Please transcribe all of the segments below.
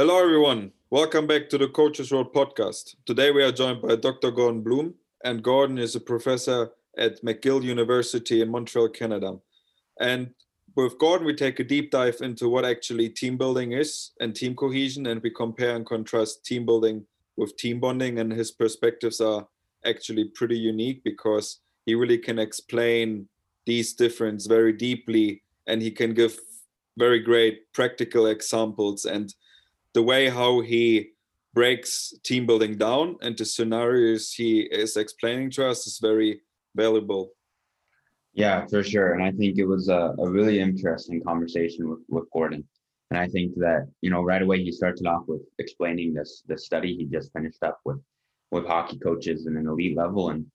Hello, everyone. Welcome back to the Coaches Road podcast. Today we are joined by Dr. Gordon Bloom, and Gordon is a professor at McGill University in Montreal, Canada. And with Gordon, we take a deep dive into what actually team building is and team cohesion, and we compare and contrast team building with team bonding. And his perspectives are actually pretty unique because he really can explain these differences very deeply and he can give very great practical examples and the way how he breaks team building down and the scenarios he is explaining to us is very valuable. Yeah for sure. And i think it was a, a really interesting conversation with, with gordon. And i think that you know right away he started off with explaining this the study he just finished up with with hockey coaches in an elite level and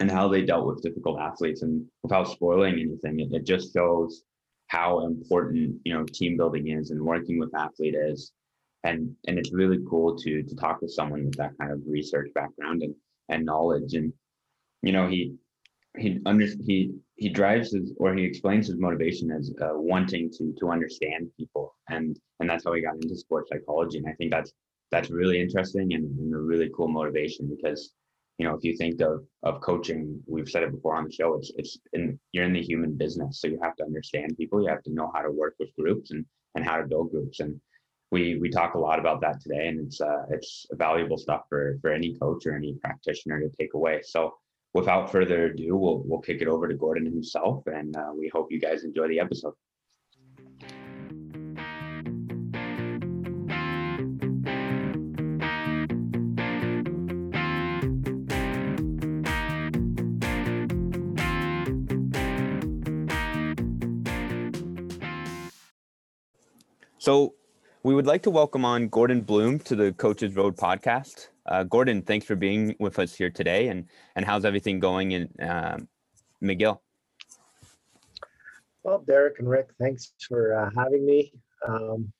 and how they dealt with difficult athletes. And without spoiling anything it, it just shows how important you know team building is and working with athlete is and and it's really cool to to talk with someone with that kind of research background and and knowledge. And you know he he under he he drives his or he explains his motivation as uh, wanting to to understand people. And and that's how he got into sports psychology. And i think that's that's really interesting and, and a really cool motivation because you know if you think of of coaching we've said it before on the show it's it's in you're in the human business. So you have to understand people. You have to know how to work with groups and and how to build groups. And we we talk a lot about that today and it's uh it's valuable stuff for for any coach or any practitioner to take away. So without further ado we'll we'll kick it over to gordon himself and uh, we hope you guys enjoy the episode. So we would like to welcome on Gordon Bloom to the Coaches Road podcast. Uh, Gordon, thanks for being with us here today. And and how's everything going in uh, McGill? Well, Derek and Rick, thanks for uh, having me. Um,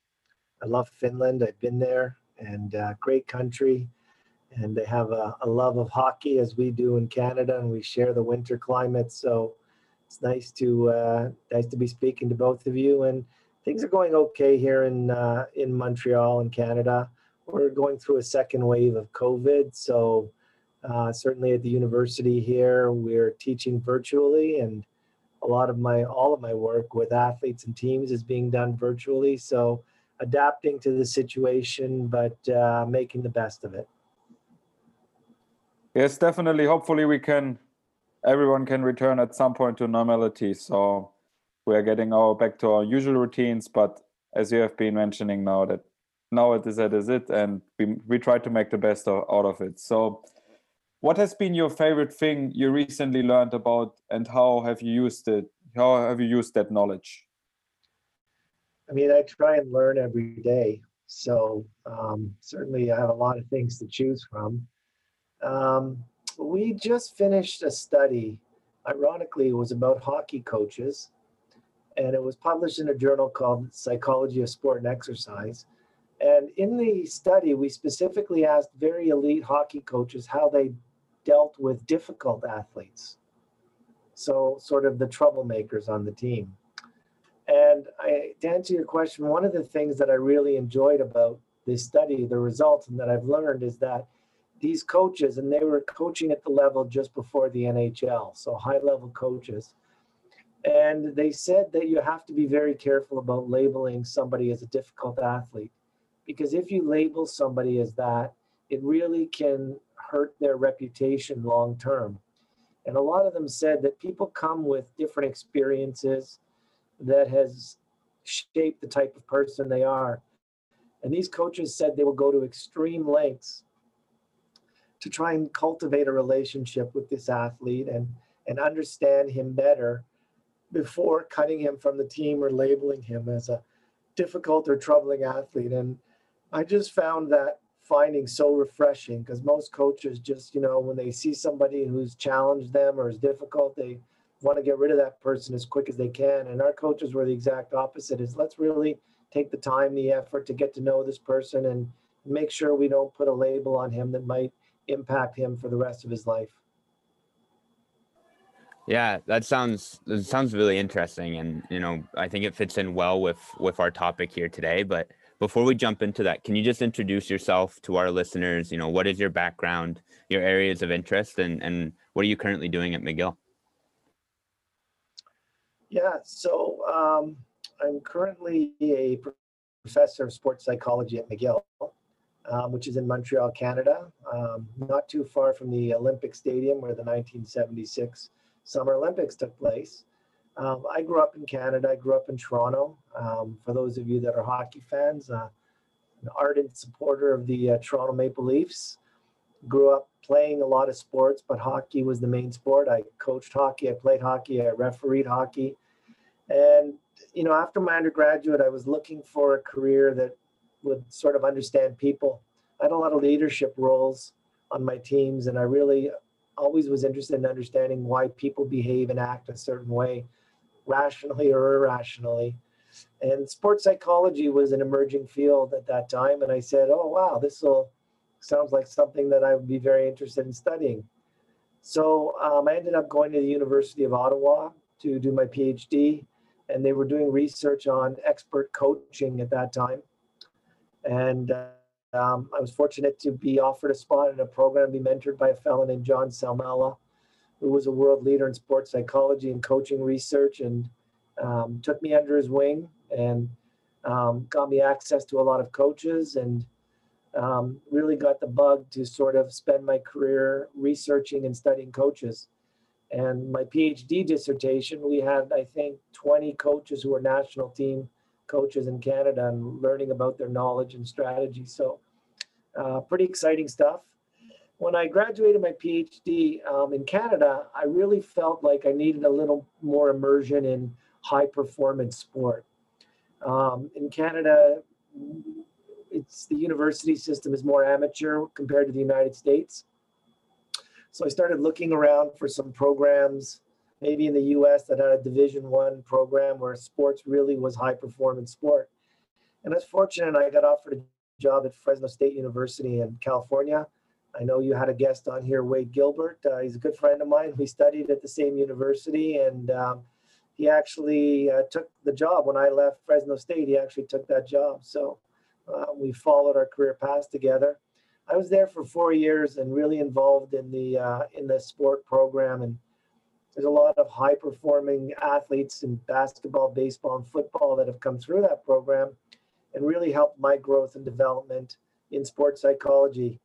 I love Finland. I've been there, and uh, great country. And they have a, a, love of hockey as we do in Canada, and we share the winter climate. So it's nice to uh, nice to be speaking to both of you and things are going okay here in uh, in Montreal in Canada. We're going through a second wave of COVID, so uh, certainly at the university here, we're teaching virtually, and a lot of my all of my work with athletes and teams is being done virtually. So adapting to the situation, but uh, making the best of it. Yes, definitely. Hopefully, we can. Everyone can return at some point to normality. So we are getting our back to our usual routines but as you have been mentioning now that now it is that is it and we, we try to make the best of, out of it. So what has been your favorite thing you recently learned about and how have you used it how have you used that knowledge? I mean i try and learn every day so um, certainly i have a lot of things to choose from. Um, we just finished a study ironically it was about hockey coaches and it was published in a journal called Psychology of Sport and Exercise. And in the study, we specifically asked very elite hockey coaches how they dealt with difficult athletes. So, sort of the troublemakers on the team. And I, to answer your question, one of the things that I really enjoyed about this study, the results, and that I've learned is that these coaches, and they were coaching at the level just before the NHL, so high level coaches, and they said that you have to be very careful about labeling somebody as a difficult athlete because if you label somebody as that, it really can hurt their reputation long term. And a lot of them said that people come with different experiences that has shaped the type of person they are. And these coaches said they will go to extreme lengths to try and cultivate a relationship with this athlete and, and understand him better before cutting him from the team or labeling him as a difficult or troubling athlete. And I just found that finding so refreshing because most coaches just, you know, when they see somebody who's challenged them or is difficult, they want to get rid of that person as quick as they can. And our coaches were the exact opposite is let's really take the time, the effort to get to know this person and make sure we don't put a label on him that might impact him for the rest of his life. Yeah, that sounds that sounds really interesting, and you know, I think it fits in well with with our topic here today. But before we jump into that, can you just introduce yourself to our listeners? You know, what is your background, your areas of interest, and and what are you currently doing at McGill? Yeah, so um, I'm currently a professor of sports psychology at McGill, um, which is in Montreal, Canada, um, not too far from the Olympic Stadium where the 1976 Summer Olympics took place. Um, I grew up in Canada. I grew up in Toronto. Um, for those of you that are hockey fans, uh, an ardent supporter of the uh, Toronto Maple Leafs. Grew up playing a lot of sports, but hockey was the main sport. I coached hockey, I played hockey, I refereed hockey. And, you know, after my undergraduate, I was looking for a career that would sort of understand people. I had a lot of leadership roles on my teams, and I really always was interested in understanding why people behave and act a certain way, rationally or irrationally. And sports psychology was an emerging field at that time. And I said, oh, wow, this will sounds like something that I would be very interested in studying. So um, I ended up going to the University of Ottawa to do my PhD, and they were doing research on expert coaching at that time. And uh, um, I was fortunate to be offered a spot in a program, to be mentored by a fellow named John Salmela, who was a world leader in sports psychology and coaching research, and um, took me under his wing and um, got me access to a lot of coaches and um, really got the bug to sort of spend my career researching and studying coaches. And my PhD dissertation, we had, I think, 20 coaches who were national team coaches in Canada and learning about their knowledge and strategy. So, uh, pretty exciting stuff. When I graduated my PhD um, in Canada, I really felt like I needed a little more immersion in high performance sport. Um, in Canada, it's the university system is more amateur compared to the United States. So I started looking around for some programs maybe in the US that had a division one program where sports really was high performance sport. And I was fortunate I got offered a job at Fresno State University in California. I know you had a guest on here, Wade Gilbert. Uh, he's a good friend of mine. We studied at the same university and um, he actually uh, took the job when I left Fresno State. He actually took that job. So uh, we followed our career paths together. I was there for four years and really involved in the uh, in the sport program and there's a lot of high performing athletes in basketball, baseball, and football that have come through that program and really helped my growth and development in sports psychology.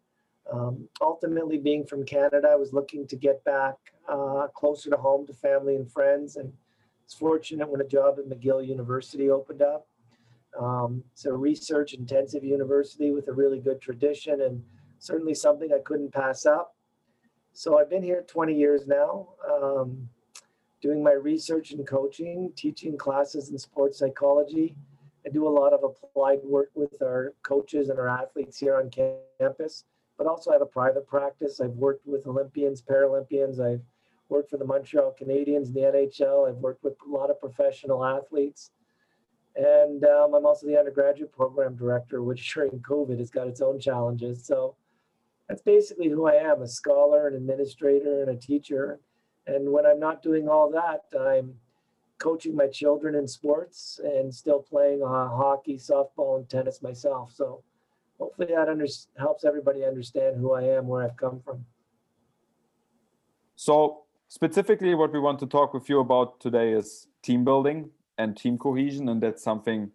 Um, ultimately, being from Canada, I was looking to get back uh, closer to home to family and friends. And it's fortunate when a job at McGill University opened up. Um, it's a research intensive university with a really good tradition and certainly something I couldn't pass up. So I've been here 20 years now, um, doing my research and coaching, teaching classes in sports psychology. I do a lot of applied work with our coaches and our athletes here on campus, but also I have a private practice. I've worked with Olympians, Paralympians. I've worked for the Montreal Canadiens in the NHL. I've worked with a lot of professional athletes. And um, I'm also the undergraduate program director, which during COVID has got its own challenges. So that's basically who I am a scholar, an administrator, and a teacher. And when I'm not doing all that, I'm coaching my children in sports and still playing uh, hockey, softball, and tennis myself. So hopefully that under- helps everybody understand who I am, where I've come from. So, specifically, what we want to talk with you about today is team building and team cohesion. And that's something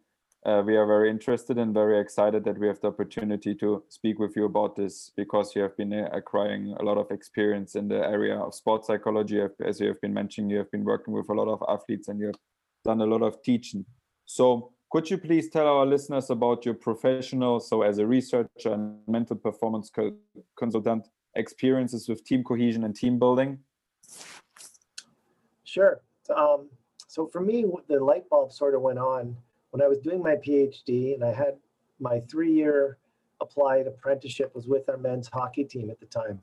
uh, we are very interested and very excited that we have the opportunity to speak with you about this because you have been uh, acquiring a lot of experience in the area of sports psychology. As you have been mentioning, you have been working with a lot of athletes and you have done a lot of teaching. So, could you please tell our listeners about your professional, so as a researcher and mental performance co consultant, experiences with team cohesion and team building? Sure. Um, so, for me, the light bulb sort of went on when I was doing my PhD and I had my three year applied apprenticeship was with our men's hockey team at the time.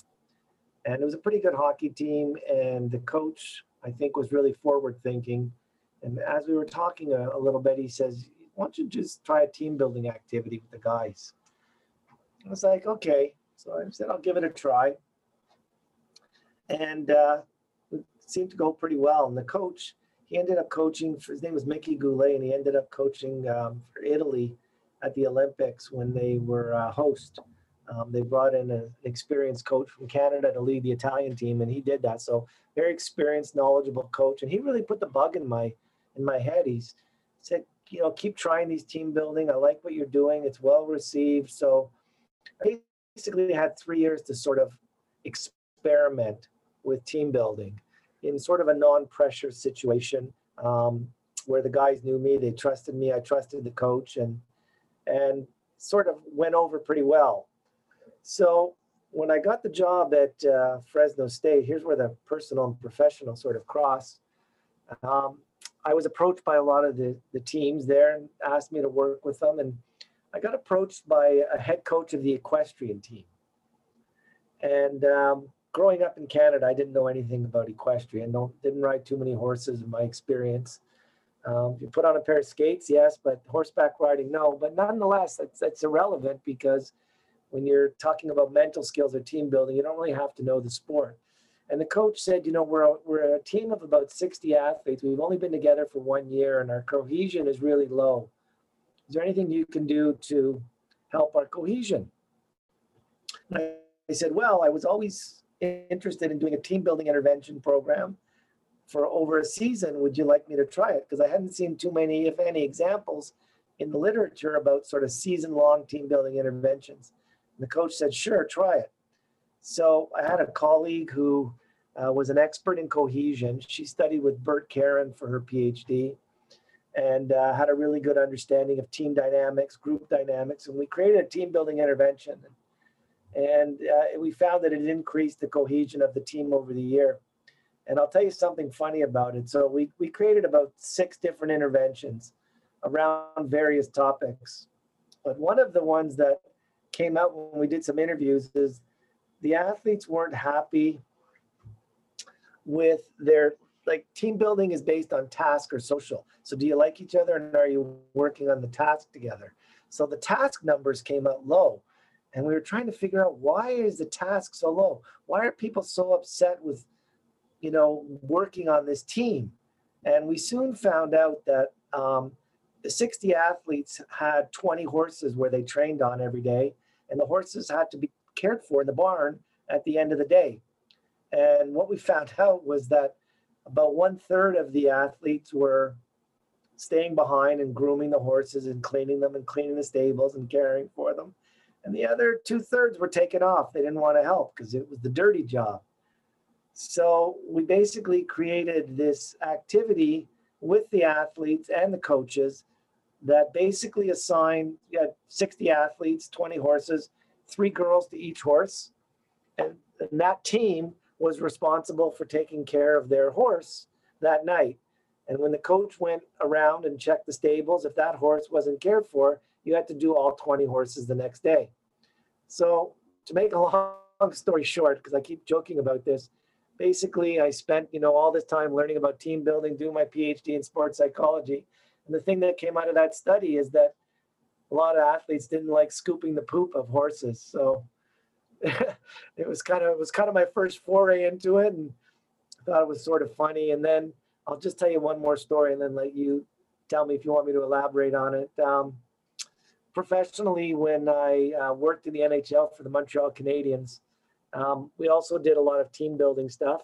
And it was a pretty good hockey team. And the coach, I think, was really forward thinking. And as we were talking a, a little bit, he says, Why don't you just try a team building activity with the guys? I was like, Okay. So I said, I'll give it a try. And uh, it seemed to go pretty well. And the coach, he ended up coaching. For, his name was Mickey Goulet, and he ended up coaching um, for Italy at the Olympics when they were uh, host. Um, they brought in an experienced coach from Canada to lead the Italian team, and he did that. So very experienced, knowledgeable coach, and he really put the bug in my in my head. He's said, you know, keep trying these team building. I like what you're doing. It's well received. So I basically had three years to sort of experiment with team building in sort of a non-pressure situation um, where the guys knew me, they trusted me, I trusted the coach, and and sort of went over pretty well. So when I got the job at uh, Fresno State, here's where the personal and professional sort of cross. Um, I was approached by a lot of the, the teams there and asked me to work with them. And I got approached by a head coach of the equestrian team. And um, growing up in Canada, I didn't know anything about equestrian. Don't, didn't ride too many horses in my experience. Um, you put on a pair of skates, yes, but horseback riding, no. But nonetheless, that's, that's irrelevant because when you're talking about mental skills or team building, you don't really have to know the sport. And the coach said, you know, we're a, we're a team of about 60 athletes. We've only been together for one year and our cohesion is really low. Is there anything you can do to help our cohesion? I said, well, I was always interested in doing a team building intervention program for over a season. Would you like me to try it? Because I hadn't seen too many, if any, examples in the literature about sort of season long team building interventions. And the coach said, sure, try it. So I had a colleague who uh, was an expert in cohesion. She studied with Bert Carron for her PhD and uh, had a really good understanding of team dynamics, group dynamics, and we created a team building intervention. And uh, we found that it increased the cohesion of the team over the year. And I'll tell you something funny about it. So we, we created about six different interventions around various topics. But one of the ones that came out when we did some interviews is the athletes weren't happy with their like team building is based on task or social. So do you like each other and are you working on the task together? So the task numbers came out low and we were trying to figure out why is the task so low? Why are people so upset with you know working on this team? And we soon found out that um, the 60 athletes had 20 horses where they trained on every day and the horses had to be cared for in the barn at the end of the day. And what we found out was that about one third of the athletes were staying behind and grooming the horses and cleaning them and cleaning the stables and caring for them. And the other two thirds were taken off. They didn't want to help because it was the dirty job. So we basically created this activity with the athletes and the coaches that basically assigned you had 60 athletes, 20 horses, three girls to each horse. And, and that team was responsible for taking care of their horse that night. And when the coach went around and checked the stables, if that horse wasn't cared for, you had to do all 20 horses the next day. So, to make a long story short, because I keep joking about this, basically I spent, you know, all this time learning about team building, doing my PhD in sports psychology. And the thing that came out of that study is that a lot of athletes didn't like scooping the poop of horses. So it was kind of it was kind of my first foray into it, and I thought it was sort of funny. And then I'll just tell you one more story, and then let you tell me if you want me to elaborate on it. Um, professionally, when I uh, worked in the NHL for the Montreal Canadiens, um, we also did a lot of team building stuff.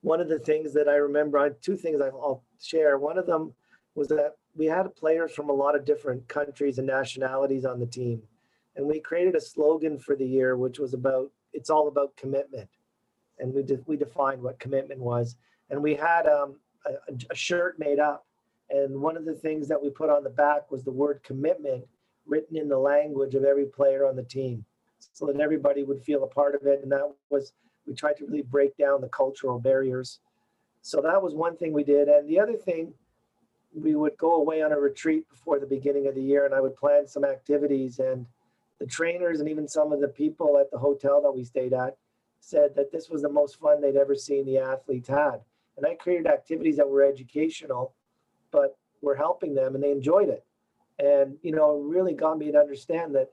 One of the things that I remember, two things I'll share. One of them was that we had players from a lot of different countries and nationalities on the team. And we created a slogan for the year, which was about it's all about commitment. And we, de- we defined what commitment was. And we had um, a, a shirt made up. And one of the things that we put on the back was the word commitment written in the language of every player on the team so that everybody would feel a part of it. And that was, we tried to really break down the cultural barriers. So that was one thing we did. And the other thing we would go away on a retreat before the beginning of the year and I would plan some activities and the trainers and even some of the people at the hotel that we stayed at said that this was the most fun they'd ever seen the athletes had. And I created activities that were educational, but we're helping them and they enjoyed it. And, you know, really got me to understand that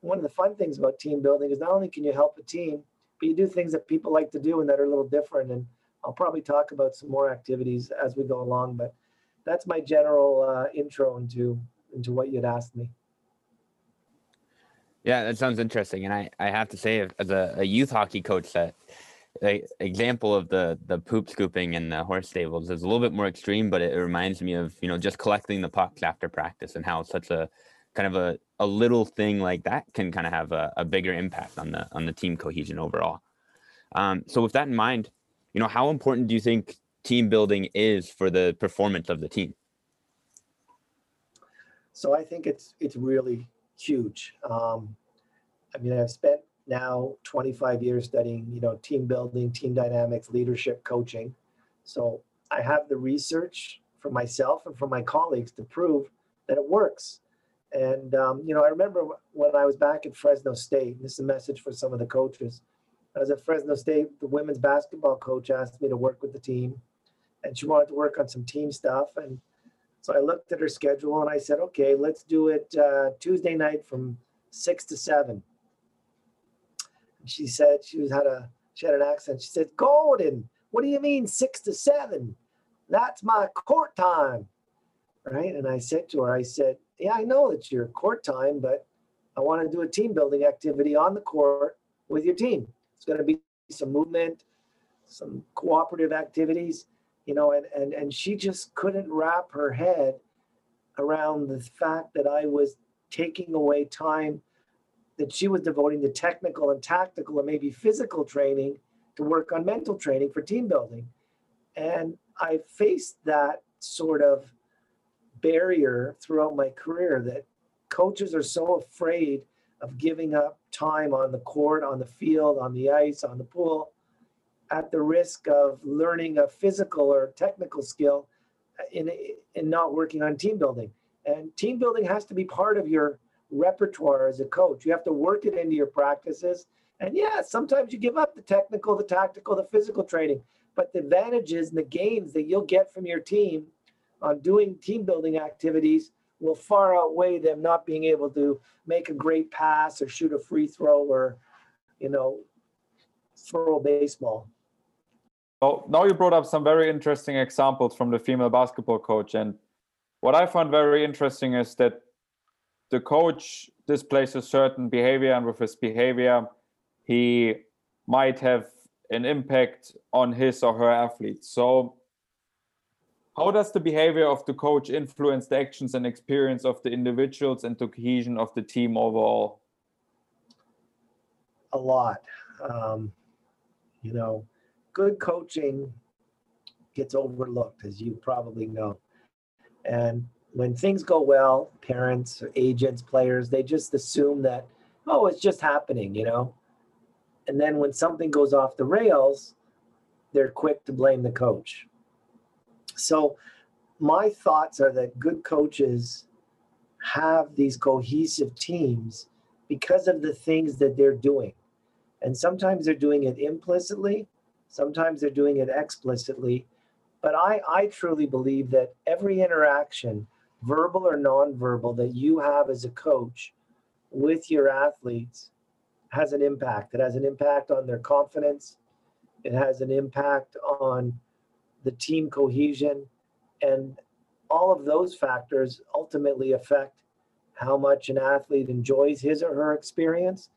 one of the fun things about team building is not only can you help a team, but you do things that people like to do and that are a little different. And I'll probably talk about some more activities as we go along, but that's my general uh, intro into into what you'd asked me. Yeah, that sounds interesting. And I, I have to say, as a, a youth hockey coach, that the example of the the poop scooping in the horse stables is a little bit more extreme, but it reminds me of you know just collecting the pucks after practice and how such a kind of a, a little thing like that can kind of have a, a bigger impact on the on the team cohesion overall. Um, so with that in mind, you know how important do you think team building is for the performance of the team? So I think it's it's really huge. Um, I mean, I've spent now 25 years studying, you know, team building, team dynamics, leadership, coaching. So I have the research for myself and for my colleagues to prove that it works. And um, you know, I remember when I was back at Fresno State. This is a message for some of the coaches. I was at Fresno State. The women's basketball coach asked me to work with the team, and she wanted to work on some team stuff. And so I looked at her schedule and I said, "Okay, let's do it uh, Tuesday night from six to 7 she said she was had a she had an accent. She said, "Gordon, what do you mean six to seven? That's my court time." Right? And I said to her, I said, "Yeah, I know it's your court time, but I want to do a team building activity on the court with your team. It's going to be some movement, some cooperative activities, you know." And and and she just couldn't wrap her head around the fact that I was taking away time that she was devoting to technical and tactical and maybe physical training to work on mental training for team building. And I faced that sort of barrier throughout my career that coaches are so afraid of giving up time on the court, on the field, on the ice, on the pool, at the risk of learning a physical or technical skill in, in not working on team building. And team building has to be part of your repertoire as a coach. You have to work it into your practices. And yeah, sometimes you give up the technical, the tactical, the physical training, but the advantages and the gains that you'll get from your team on doing team building activities will far outweigh them not being able to make a great pass or shoot a free throw or, you know, throw a baseball. Well, now you brought up some very interesting examples from the female basketball coach. And what I found very interesting is that the coach displays a certain behavior, and with his behavior, he might have an impact on his or her athletes. So, how does the behavior of the coach influence the actions and experience of the individuals and the cohesion of the team overall? A lot. Um, you know, good coaching gets overlooked, as you probably know. And when things go well, parents, agents, players, they just assume that, oh, it's just happening, you know? And then when something goes off the rails, they're quick to blame the coach. So, my thoughts are that good coaches have these cohesive teams because of the things that they're doing. And sometimes they're doing it implicitly, sometimes they're doing it explicitly. But I, I truly believe that every interaction verbal or nonverbal, that you have as a coach with your athletes has an impact. It has an impact on their confidence, it has an impact on the team cohesion, and all of those factors ultimately affect how much an athlete enjoys his or her experience.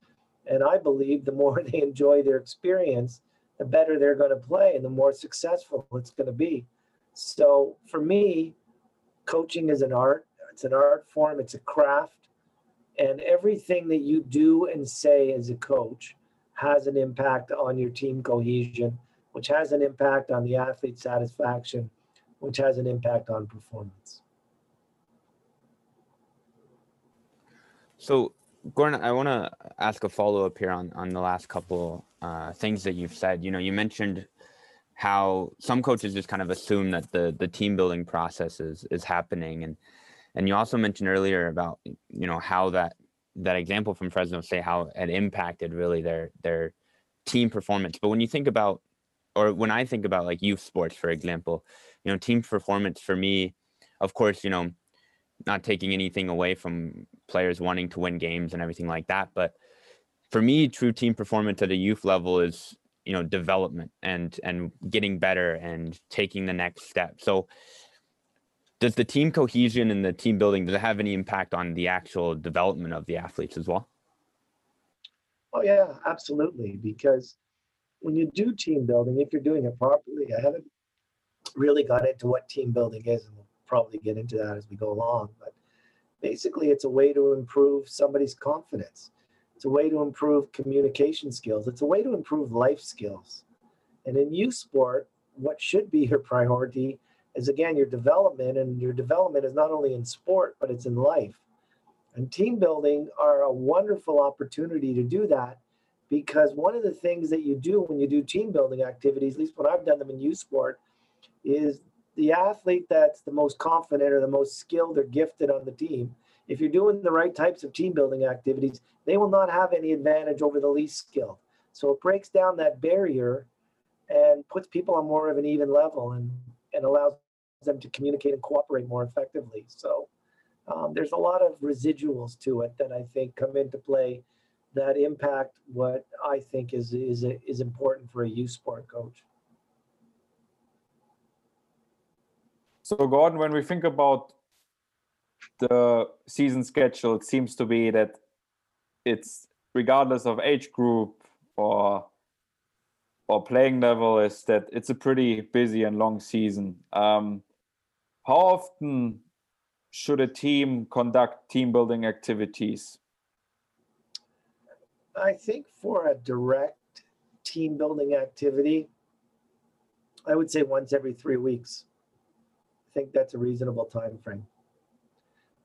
And I believe the more they enjoy their experience, the better they're going to play and the more successful it's going to be. So for me, coaching is an art, it's an art form, it's a craft. And everything that you do and say as a coach has an impact on your team cohesion, which has an impact on the athlete satisfaction, which has an impact on performance. So, Gordon, I want to ask a follow up here on on the last couple uh, things that you've said. You know, you mentioned how some coaches just kind of assume that the the team building process is is happening. And and you also mentioned earlier about you know how that that example from Fresno State how it impacted really their their team performance. But when you think about or when I think about like youth sports for example you know team performance for me of course you know not taking anything away from players wanting to win games and everything like that but for me true team performance at a youth level is you know development and and getting better and taking the next step so does the team cohesion and the team building does it have any impact on the actual development of the athletes as well? Oh yeah, absolutely. Because when you do team building, if you're doing it properly, I haven't really got into what team building is, and we'll probably get into that as we go along. But basically, it's a way to improve somebody's confidence. It's a way to improve communication skills. It's a way to improve life skills. And in youth sport, what should be your priority is again your development, and your development is not only in sport, but it's in life. And team building are a wonderful opportunity to do that because one of the things that you do when you do team building activities, at least when I've done them in youth sport, is the athlete that's the most confident or the most skilled or gifted on the team. If you're doing the right types of team building activities, they will not have any advantage over the least skilled. So it breaks down that barrier and puts people on more of an even level and, and allows them to communicate and cooperate more effectively. So um, there's a lot of residuals to it that I think come into play that impact what I think is is is important for a youth sport coach. So Gordon, when we think about the season schedule, seems to be that it's regardless of age group or or playing level is that it's a pretty busy and long season. Um, how often should a team conduct team building activities? I think for a direct team building activity, I would say once every three weeks. I think that's a reasonable time frame.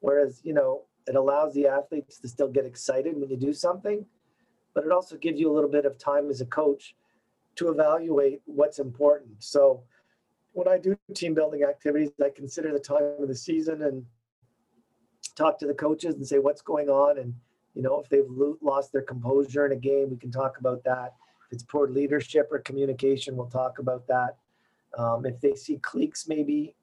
Whereas, you know, it allows the athletes to still get excited when you do something, but it also gives you a little bit of time as a coach to evaluate what's important. So when I do team building activities, I consider the time of the season and talk to the coaches and say what's going on? And you know if they've lost their composure in a game we can talk about that. If it's poor leadership or communication we'll talk about that. Um, if they see cliques maybe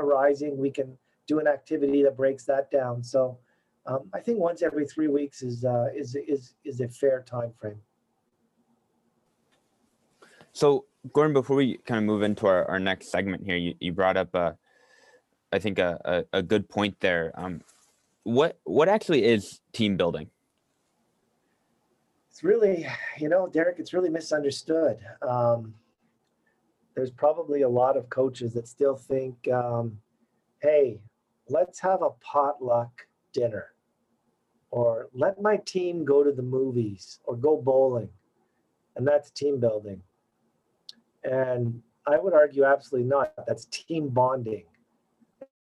arising we can do an activity that breaks that down so um, i think once every three weeks is uh, is is is a fair time frame so gordon before we kind of move into our, our next segment here you, you brought up uh, I think a, a, a good point there. Um, what what actually is team building? It's really, you know, Derek, it's really misunderstood. Um, there's probably a lot of coaches that still think, um, hey, let's have a potluck dinner, or let my team go to the movies, or go bowling, and that's team building. And I would argue absolutely not. That's team bonding.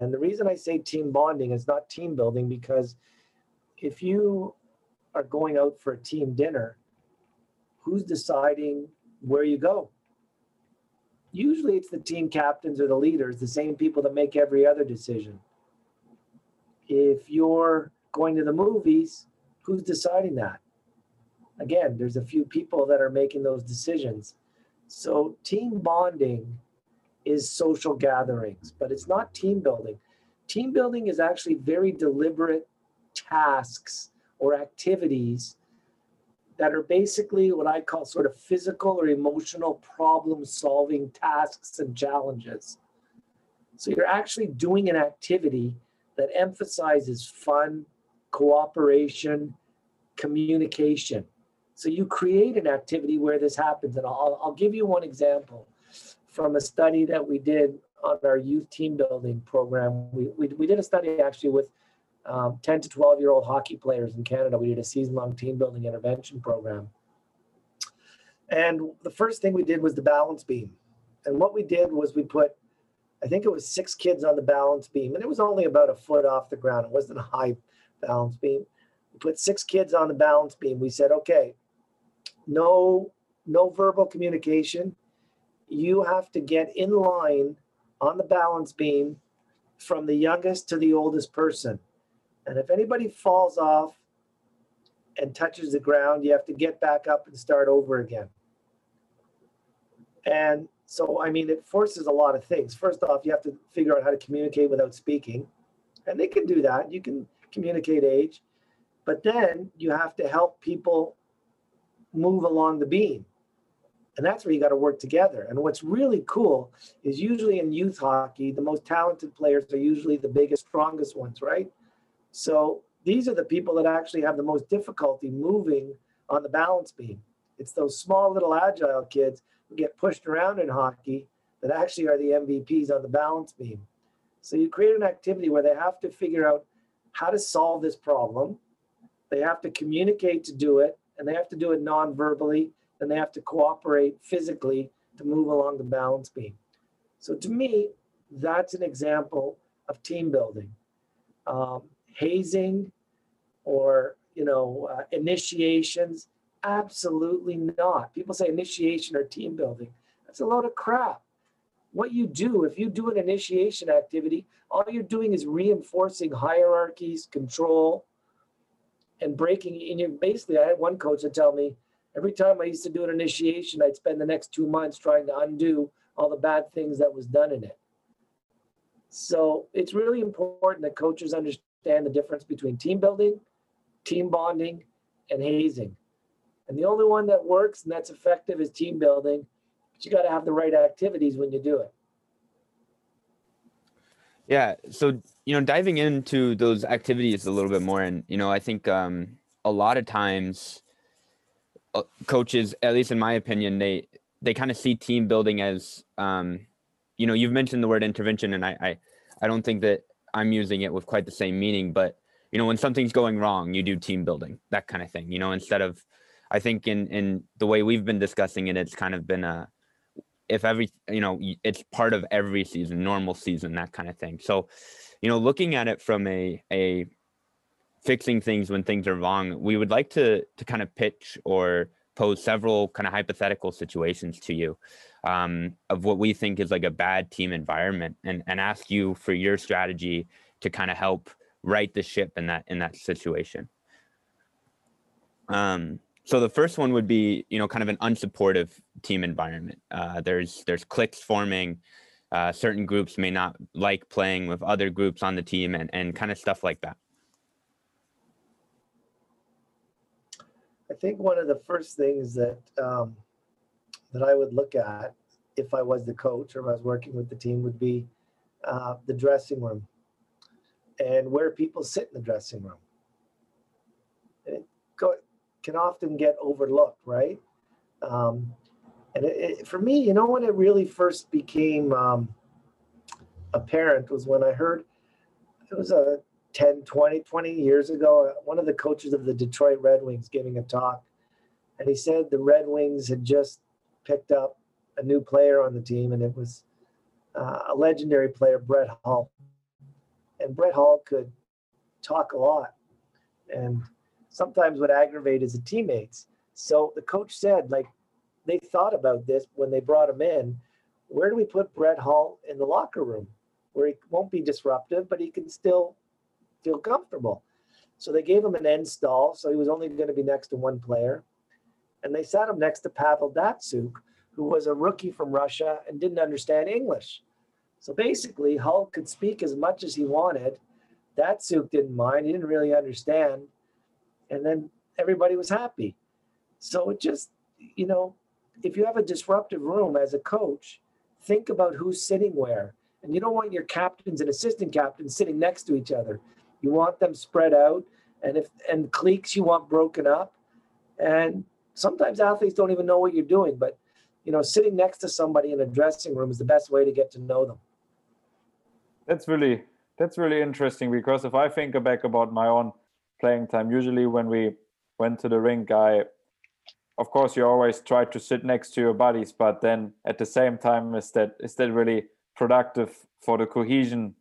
And the reason I say team bonding is not team building because if you are going out for a team dinner, who's deciding where you go? Usually it's the team captains or the leaders, the same people that make every other decision. If you're going to the movies, who's deciding that? Again, there's a few people that are making those decisions. So team bonding is social gatherings, but it's not team building. Team building is actually very deliberate tasks or activities that are basically what I call sort of physical or emotional problem solving tasks and challenges. So you're actually doing an activity that emphasizes fun, cooperation, communication. So you create an activity where this happens. And I'll, I'll give you one example from a study that we did on our youth team building program. We, we, we did a study actually with um, 10 to 12 year old hockey players in Canada. We did a season long team building intervention program. And the first thing we did was the balance beam. And what we did was we put, I think it was six kids on the balance beam, and it was only about a foot off the ground. It wasn't a high balance beam. We put six kids on the balance beam. We said, okay, no, no verbal communication you have to get in line on the balance beam from the youngest to the oldest person. And if anybody falls off and touches the ground, you have to get back up and start over again. And so, I mean, it forces a lot of things. First off, you have to figure out how to communicate without speaking. And they can do that. You can communicate age. But then you have to help people move along the beam And that's where you got to work together. And what's really cool is usually in youth hockey, the most talented players are usually the biggest, strongest ones, right? So these are the people that actually have the most difficulty moving on the balance beam. It's those small little agile kids get pushed around in hockey that actually are the MVPs on the balance beam. So you create an activity where they have to figure out how to solve this problem. They have to communicate to do it, and they have to do it non-verbally, and they have to cooperate physically to move along the balance beam. So to me, that's an example of team building. Um, hazing or you know uh, initiations, absolutely not. People say initiation or team building. That's a load of crap what you do, if you do an initiation activity, all you're doing is reinforcing hierarchies, control, and breaking. And you basically, I had one coach that tell me every time I used to do an initiation, I'd spend the next two months trying to undo all the bad things that was done in it. So it's really important that coaches understand the difference between team building, team bonding, and hazing. And the only one that works and that's effective is team building but you got to have the right activities when you do it. Yeah. So, you know, diving into those activities a little bit more, and, you know, I think um, a lot of times uh, coaches, at least in my opinion, they, they kind of see team building as, um, you know, you've mentioned the word intervention, and I, I, I don't think that I'm using it with quite the same meaning, but, you know, when something's going wrong, you do team building, that kind of thing, you know, instead of, I think in, in the way we've been discussing it, it's kind of been a, if every you know it's part of every season normal season that kind of thing. So you know looking at it from a a fixing things when things are wrong we would like to to kind of pitch or pose several kind of hypothetical situations to you um, of what we think is like a bad team environment and and ask you for your strategy to kind of help right the ship in that in that situation. Um so the first one would be you know kind of an unsupportive team environment. Uh, there's there's cliques forming. Uh, certain groups may not like playing with other groups on the team and, and kind of stuff like that. I think one of the first things that um, that i would look at if i was the coach or if i was working with the team would be uh, the dressing room and where people sit in the dressing room can often get overlooked, right? Um, and it, it, for me, you know, when it really first became um, apparent was when I heard it was a 10, 20, 20 years ago, one of the coaches of the Detroit Red Wings giving a talk. And he said the Red Wings had just picked up a new player on the team, and it was uh, a legendary player, Brett Hull. And Brett Hull could talk a lot. And sometimes would aggravate his teammates. So the coach said, like, they thought about this when they brought him in. Where do we put Brett Hull in the locker room where he won't be disruptive, but he can still feel comfortable? So they gave him an end stall, so he was only going to be next to one player. And they sat him next to Pavel Datsyuk, who was a rookie from Russia and didn't understand English. So basically, Hull could speak as much as he wanted. Datsyuk didn't mind. He didn't really understand and then everybody was happy. So it just, you know, if you have a disruptive room as a coach, think about who's sitting where. And you don't want your captains and assistant captains sitting next to each other. You want them spread out. And if and cliques you want broken up. And sometimes athletes don't even know what you're doing, but you know, sitting next to somebody in a dressing room is the best way to get to know them. That's really that's really interesting because if I think back about my own playing time. Usually, when we went to the rink, I, of course, you always try to sit next to your buddies, but then at the same time, is that is that really productive for the cohesion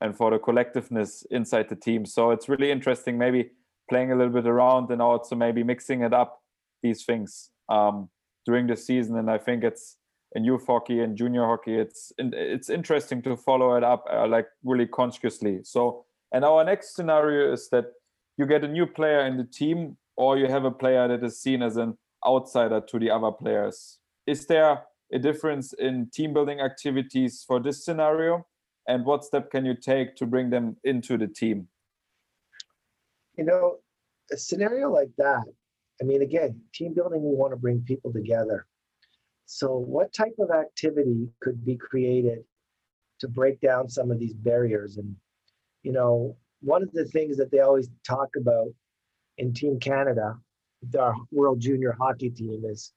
and for the collectiveness inside the team? So it's really interesting, maybe playing a little bit around and also maybe mixing it up these things um, during the season. And I think it's in youth hockey and junior hockey, it's it's interesting to follow it up uh, like really consciously. So, and our next scenario is that you get a new player in the team or you have a player that is seen as an outsider to the other players. Is there a difference in team building activities for this scenario? And what step can you take to bring them into the team? You know, a scenario like that, I mean, again, team building, we want to bring people together. so, what type of activity could be created to break down some of these barriers? And, you know, one of the things that they always talk about in Team Canada, our World Junior Hockey team, is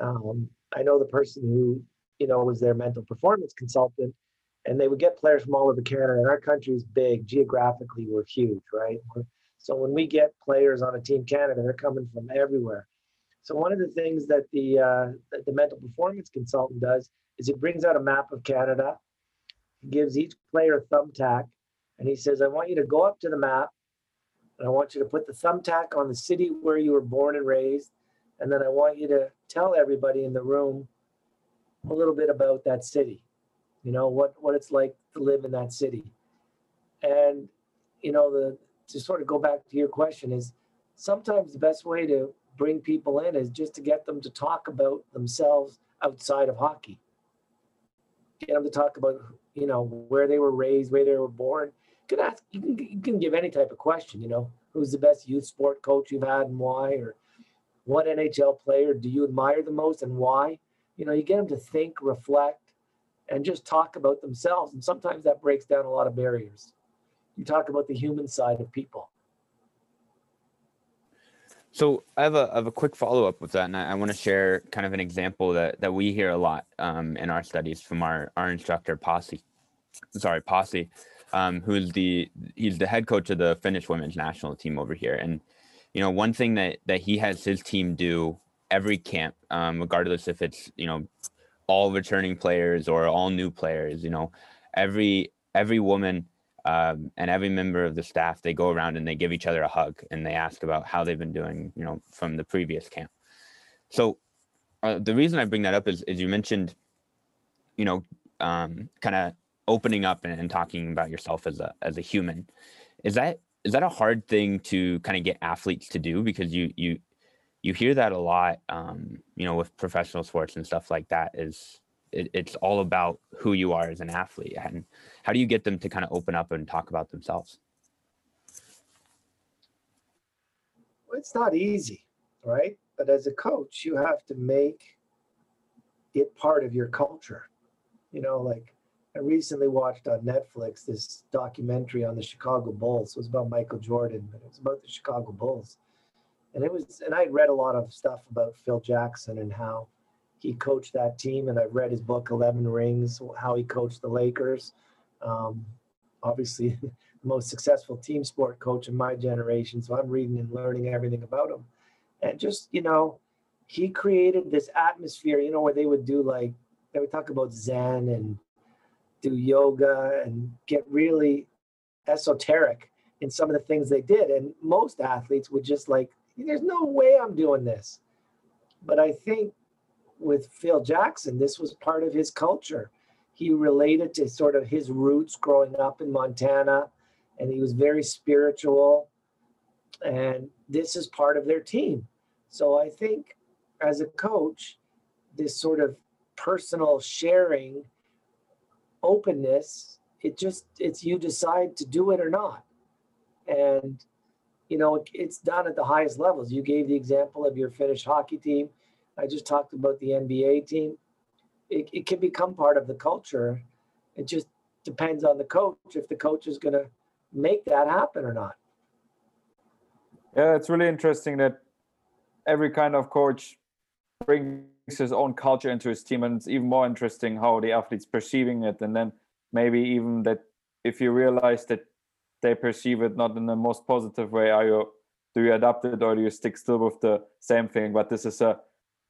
um, I know the person who, you know, was their mental performance consultant, and they would get players from all over Canada. And our country is big geographically, we're huge, right? So when we get players on a Team Canada, they're coming from everywhere. So one of the things that the uh, that the mental performance consultant does is he brings out a map of Canada, gives each player a thumbtack, and he says, "I want you to go up to the map, and I want you to put the thumbtack on the city where you were born and raised, and then I want you to tell everybody in the room a little bit about that city, you know what what it's like to live in that city." And you know the to sort of go back to your question is sometimes the best way to bring people in is just to get them to talk about themselves outside of hockey. Get them to talk about, you know, where they were raised, where they were born. Can ask, you can, you can give any type of question, you know, who's the best youth sport coach you've had and why, or what NHL player do you admire the most and why? You know, you get them to think, reflect, and just talk about themselves. And sometimes that breaks down a lot of barriers. You talk about the human side of people. So I have a, I have a quick follow up with that, and I, I want to share kind of an example that that we hear a lot um, in our studies from our our instructor Pasi, sorry Pasi, um, who's the he's the head coach of the Finnish women's national team over here, and you know one thing that that he has his team do every camp, um, regardless if it's you know all returning players or all new players, you know every every woman um, and every member of the staff they go around and they give each other a hug and they ask about how they've been doing you know from the previous camp. So uh, the reason i bring that up is, is you mentioned you know um, kind of opening up and, and, talking about yourself as a as a human is that is that a hard thing to kind of get athletes to do? Because you you you hear that a lot um, you know with professional sports and stuff like that is it, it's all about who you are as an athlete and how do you get them to kind of open up and talk about themselves? Well, it's not easy right? But as a coach you have to make it part of your culture. You know like i recently watched on netflix this documentary on the chicago bulls it was about michael jordan but it was about the chicago bulls and it was and i read a lot of stuff about phil jackson and how he coached that team, and I've read his book, Eleven Rings, how he coached the Lakers. Um, obviously, the most successful team sport coach in my generation. So I'm reading and learning everything about him. And just, you know, he created this atmosphere, you know, where they would do like, they would talk about Zen and do yoga and get really esoteric in some of the things they did. And most athletes would just like, there's no way I'm doing this. But I think with Phil Jackson, this was part of his culture. He related to sort of his roots growing up in Montana, and he was very spiritual. And this is part of their team. So I think as a coach, this sort of personal sharing, openness, it just, it's you decide to do it or not. And, you know, it's done at the highest levels. You gave the example of your Finnish hockey team I just talked about the NBA team. It, it can become part of the culture. It just depends on the coach if the coach is going to make that happen or not. Yeah, it's really interesting that every kind of coach brings his own culture into his team, and it's even more interesting how the athletes perceiving it, and then maybe even that if you realize that they perceive it not in the most positive way, are you do you adapt it or do you stick still with the same thing? But this is a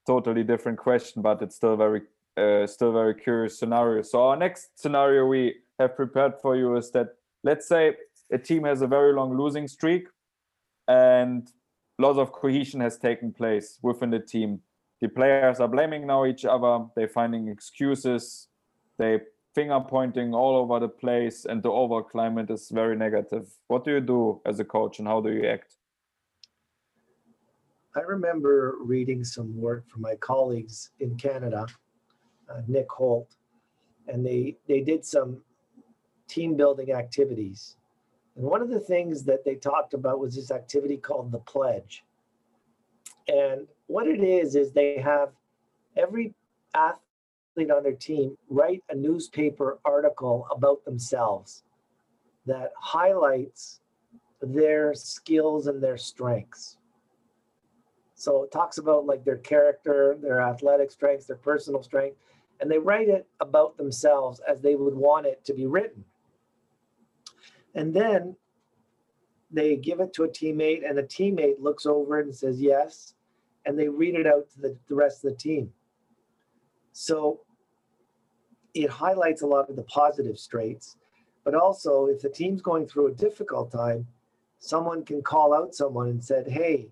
totally different question, but it's still very uh, still very curious scenario. So our next scenario we have prepared for you is that let's say a team has a very long losing streak and lots of cohesion has taken place within the team. The players are blaming now each other, they're finding excuses, they finger pointing all over the place, and the overall climate is very negative. What do you do as a coach and how do you act? I remember reading some work from my colleagues in Canada, uh, Nick Holt, and they they did some team building activities. And one of the things that they talked about was this activity called the pledge. And what it is is they have every athlete on their team write a newspaper article about themselves that highlights their skills and their strengths. So it talks about like their character, their athletic strengths, their personal strength, and they write it about themselves as they would want it to be written. And then they give it to a teammate, and the teammate looks over and says yes, and they read it out to the, the rest of the team. So it highlights a lot of the positive traits, but also if the team's going through a difficult time, someone can call out someone and said, "Hey,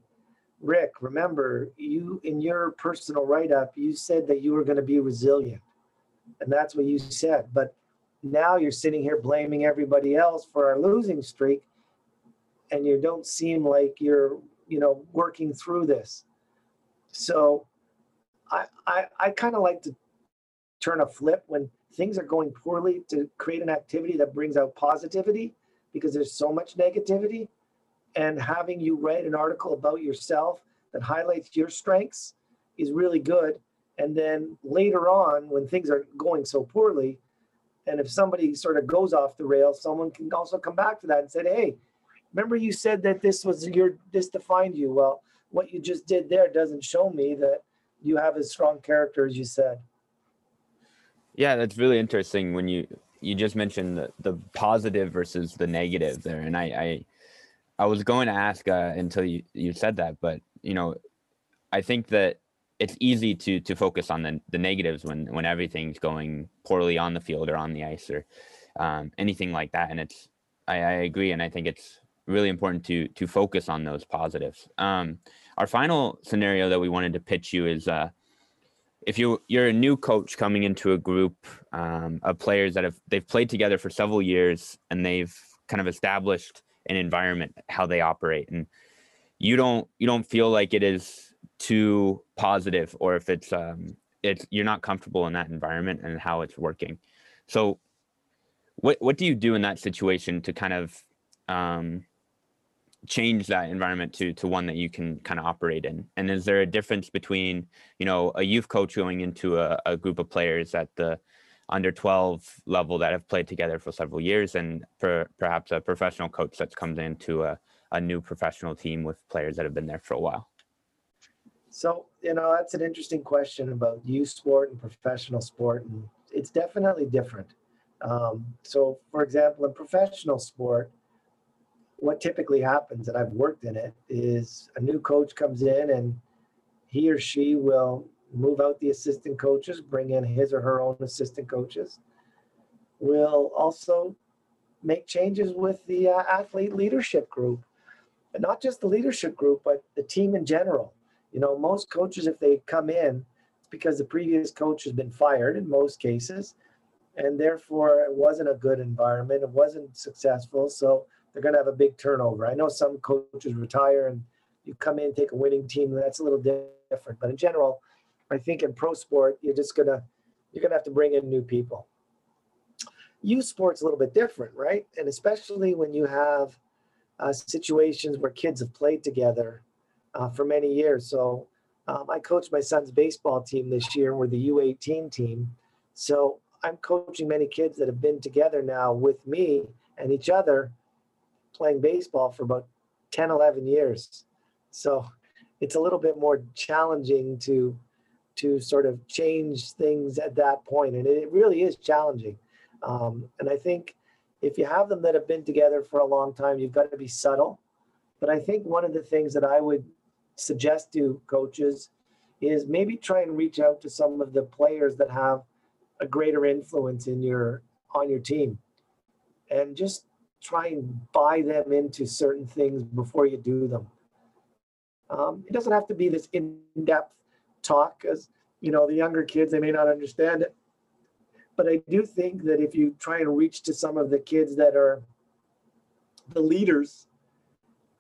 Rick, remember you in your personal write-up, you said that you were going to be resilient, and that's what you said. But now you're sitting here blaming everybody else for our losing streak, and you don't seem like you're, you know, working through this. So, I I, I kind of like to turn a flip when things are going poorly to create an activity that brings out positivity because there's so much negativity. And having you write an article about yourself that highlights your strengths is really good. And then later on when things are going so poorly and if somebody sort of goes off the rails someone can also come back to that and say hey remember you said that this was your this defined you. Well what you just did there doesn't show me that you have as strong character as you said. Yeah that's really interesting when you you just mentioned the, the positive versus the negative there. And i i I was going to ask uh, until you, you said that, but you know, I think that it's easy to to focus on the, the negatives when when everything's going poorly on the field or on the ice or um, anything like that. And it's I, I, agree, and I think it's really important to to focus on those positives. Um, our final scenario that we wanted to pitch you is uh, if you you're a new coach coming into a group um, of players that have they've played together for several years and they've kind of established an environment how they operate and you don't you don't feel like it is too positive or if it's um it's you're not comfortable in that environment and how it's working so what what do you do in that situation to kind of um change that environment to to one that you can kind of operate in and is there a difference between you know a youth coach going into a, a group of players at the under 12 level that have played together for several years and per, perhaps a professional coach that's comes into a, a new professional team with players that have been there for a while? So, you know, that's an interesting question about youth sport and professional sport. And it's definitely different. Um, so, for example, in professional sport, what typically happens, and I've worked in it, is a new coach comes in and he or she will move out the assistant coaches, bring in his or her own assistant coaches. We'll also make changes with the uh, athlete leadership group, and not just the leadership group, but the team in general. You know, most coaches, if they come in, it's because the previous coach has been fired in most cases, and therefore it wasn't a good environment. It wasn't successful, so they're going to have a big turnover. I know some coaches retire and you come in take a winning team. That's a little different, but in general, I think in pro sport, you're just gonna you're gonna have to bring in new people. Youth sport's a little bit different, right? And especially when you have uh, situations where kids have played together uh, for many years. So um, I coached my son's baseball team this year. And we're the U18 team. So I'm coaching many kids that have been together now with me and each other playing baseball for about 10, 11 years. So it's a little bit more challenging to to sort of change things at that point. And it really is challenging. Um, and I think if you have them that have been together for a long time, you've got to be subtle. But I think one of the things that I would suggest to coaches is maybe try and reach out to some of the players that have a greater influence in your on your team and just try and buy them into certain things before you do them. Um, it doesn't have to be this in-depth talk because you know the younger kids they may not understand it. But i do think that if you try and reach to some of the kids that are the leaders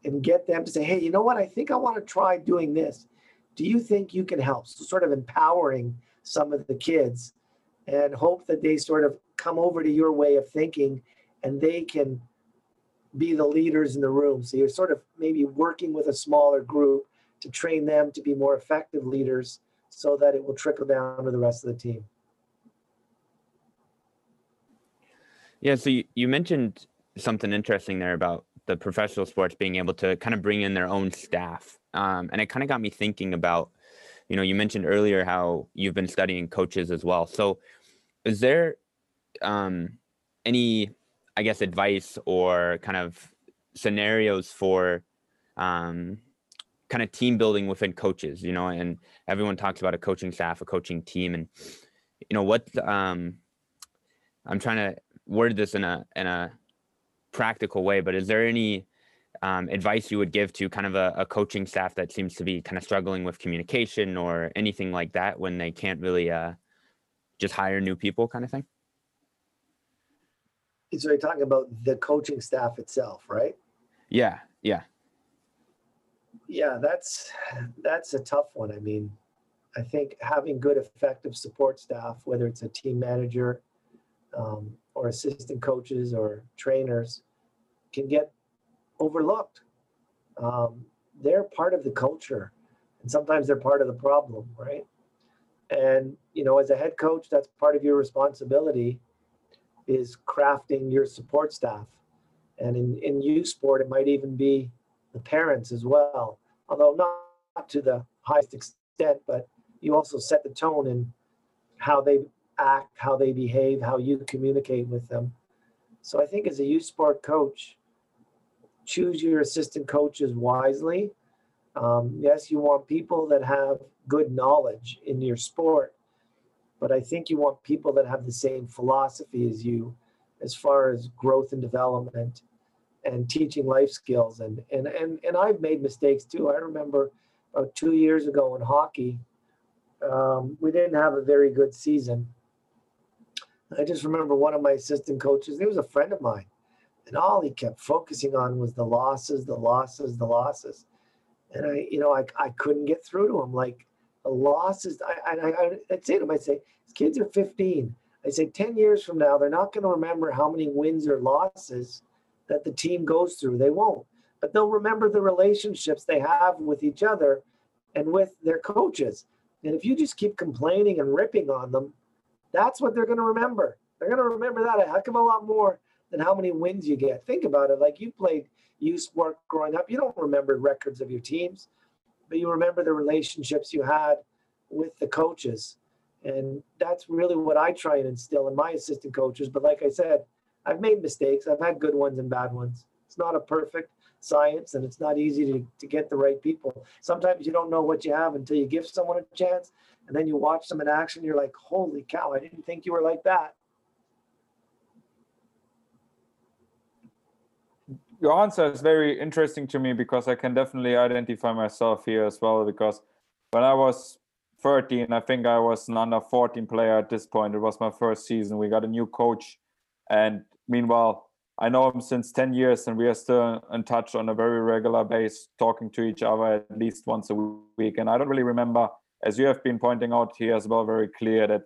and get them to say hey you know what? I think i want to try doing this. Do you think you can help? So sort of empowering some of the kids and hope that they sort of come over to your way of thinking and they can be the leaders in the room so you're sort of maybe working with a smaller group to train them to be more effective leaders so that it will trickle down to the rest of the team. Yeah, so you, you mentioned something interesting there about the professional sports being able to kind of bring in their own staff. Um, and it kind of got me thinking about, you know, you mentioned earlier how you've been studying coaches as well. So is there um, any, I guess, advice or kind of scenarios for um, kind of team building within coaches, you know, and everyone talks about a coaching staff, a coaching team, and you know what um, I'm trying to word this in a in a practical way, but is there any um, advice you would give to kind of a, a, coaching staff that seems to be kind of struggling with communication or anything like that when they can't really uh, just hire new people, kind of thing? So you're talking about the coaching staff itself, right? Yeah, yeah. Yeah, that's that's a tough one. I mean, I think having good, effective support staff, whether it's a team manager um, or assistant coaches or trainers, can get overlooked. Um, they're part of the culture, and sometimes they're part of the problem, right? And you know, as a head coach, that's part of your responsibility is crafting your support staff. And in, in youth sport, it might even be the parents as well, although not, to the highest extent, but you also set the tone in how they act, how they behave, how you communicate with them. So I think as a youth sport coach, choose your assistant coaches wisely. Um, yes, you want people that have good knowledge in your sport, but I think you want people that have the same philosophy as you as far as growth and development and teaching life skills. And, and, and, and I've made mistakes too. I remember about two years ago in hockey, um, we didn't have a very good season. I just remember one of my assistant coaches, he was a friend of mine, and all he kept focusing on was the losses, the losses, the losses. And I, you know, I, I couldn't get through to him. Like losses, I, I, I'd say to him, I'd say, kids are 15. I say 10 years from now, they're not going to remember how many wins or losses that the team goes through. They won't, but they'll remember the relationships they have with each other and with their coaches. And if you just keep complaining and ripping on them, that's what they're going to remember. They're going to remember that a heck of a lot more than how many wins you get. Think about it. Like you played youth sport growing up, you don't remember records of your teams, but you remember the relationships you had with the coaches. And that's really what I try and instill in my assistant coaches. But like I said, I've made mistakes. I've had good ones and bad ones. It's not a perfect science and it's not easy to, to get the right people. Sometimes you don't know what you have until you give someone a chance and then you watch them in action. You're like, holy cow, I didn't think you were like that. Your answer is very interesting to me because I can definitely identify myself here as well. Because when I was 13, I think I was an under 14 player at this point. It was my first season. We got a new coach. And meanwhile, I know him since 10 years and we are still in touch on a very regular base, talking to each other at least once a week. And I don't really remember, as you have been pointing out here as well, very clear that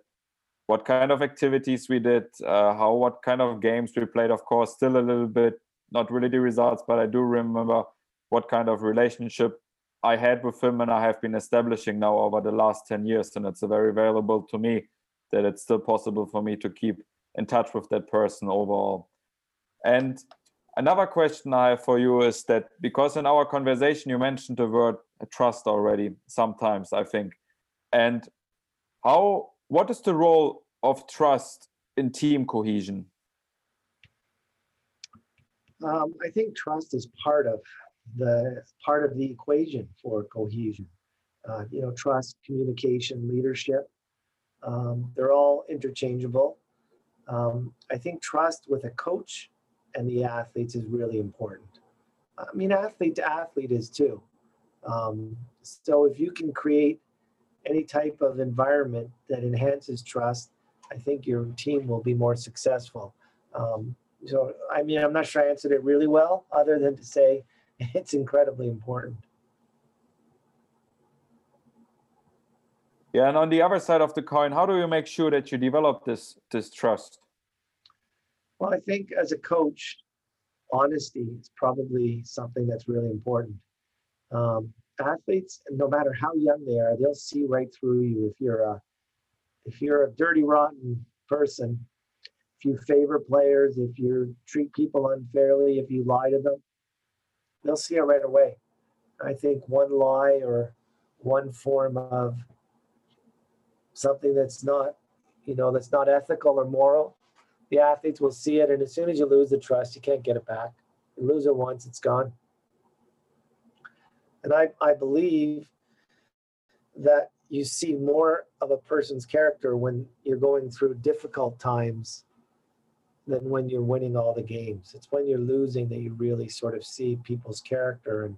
what kind of activities we did, uh, how, what kind of games we played, of course, still a little bit, not really the results, but I do remember what kind of relationship I had with him and I have been establishing now over the last 10 years. And it's very valuable to me that it's still possible for me to keep in touch with that person overall. And another question I have for you is that because in our conversation you mentioned the word trust already sometimes, I think. And how what is the role of trust in team cohesion? Um, I think trust is part of the part of the equation for cohesion. Uh, you know, trust, communication, leadership. Um, they're all interchangeable. Um, I think trust with a coach and the athletes is really important. I mean, athlete to athlete is too. Um, so if you can create any type of environment that enhances trust, I think your team will be more successful. Um, so, I mean, I'm not sure I answered it really well, other than to say it's incredibly important. Yeah, and on the other side of the coin, how do you make sure that you develop this this trust? Well, I think as a coach, honesty is probably something that's really important. Um, athletes, no matter how young they are, they'll see right through you if you're a if you're a dirty, rotten person, you favor players, if you treat people unfairly, if you lie to them, they'll see it right away. I think one lie or one form of something that's not, you know, that's not ethical or moral, the athletes will see it. And as soon as you lose the trust, you can't get it back. You lose it once, it's gone. And I, I believe that you see more of a person's character when you're going through difficult times than when you're winning all the games. It's when you're losing that you really sort of see people's character and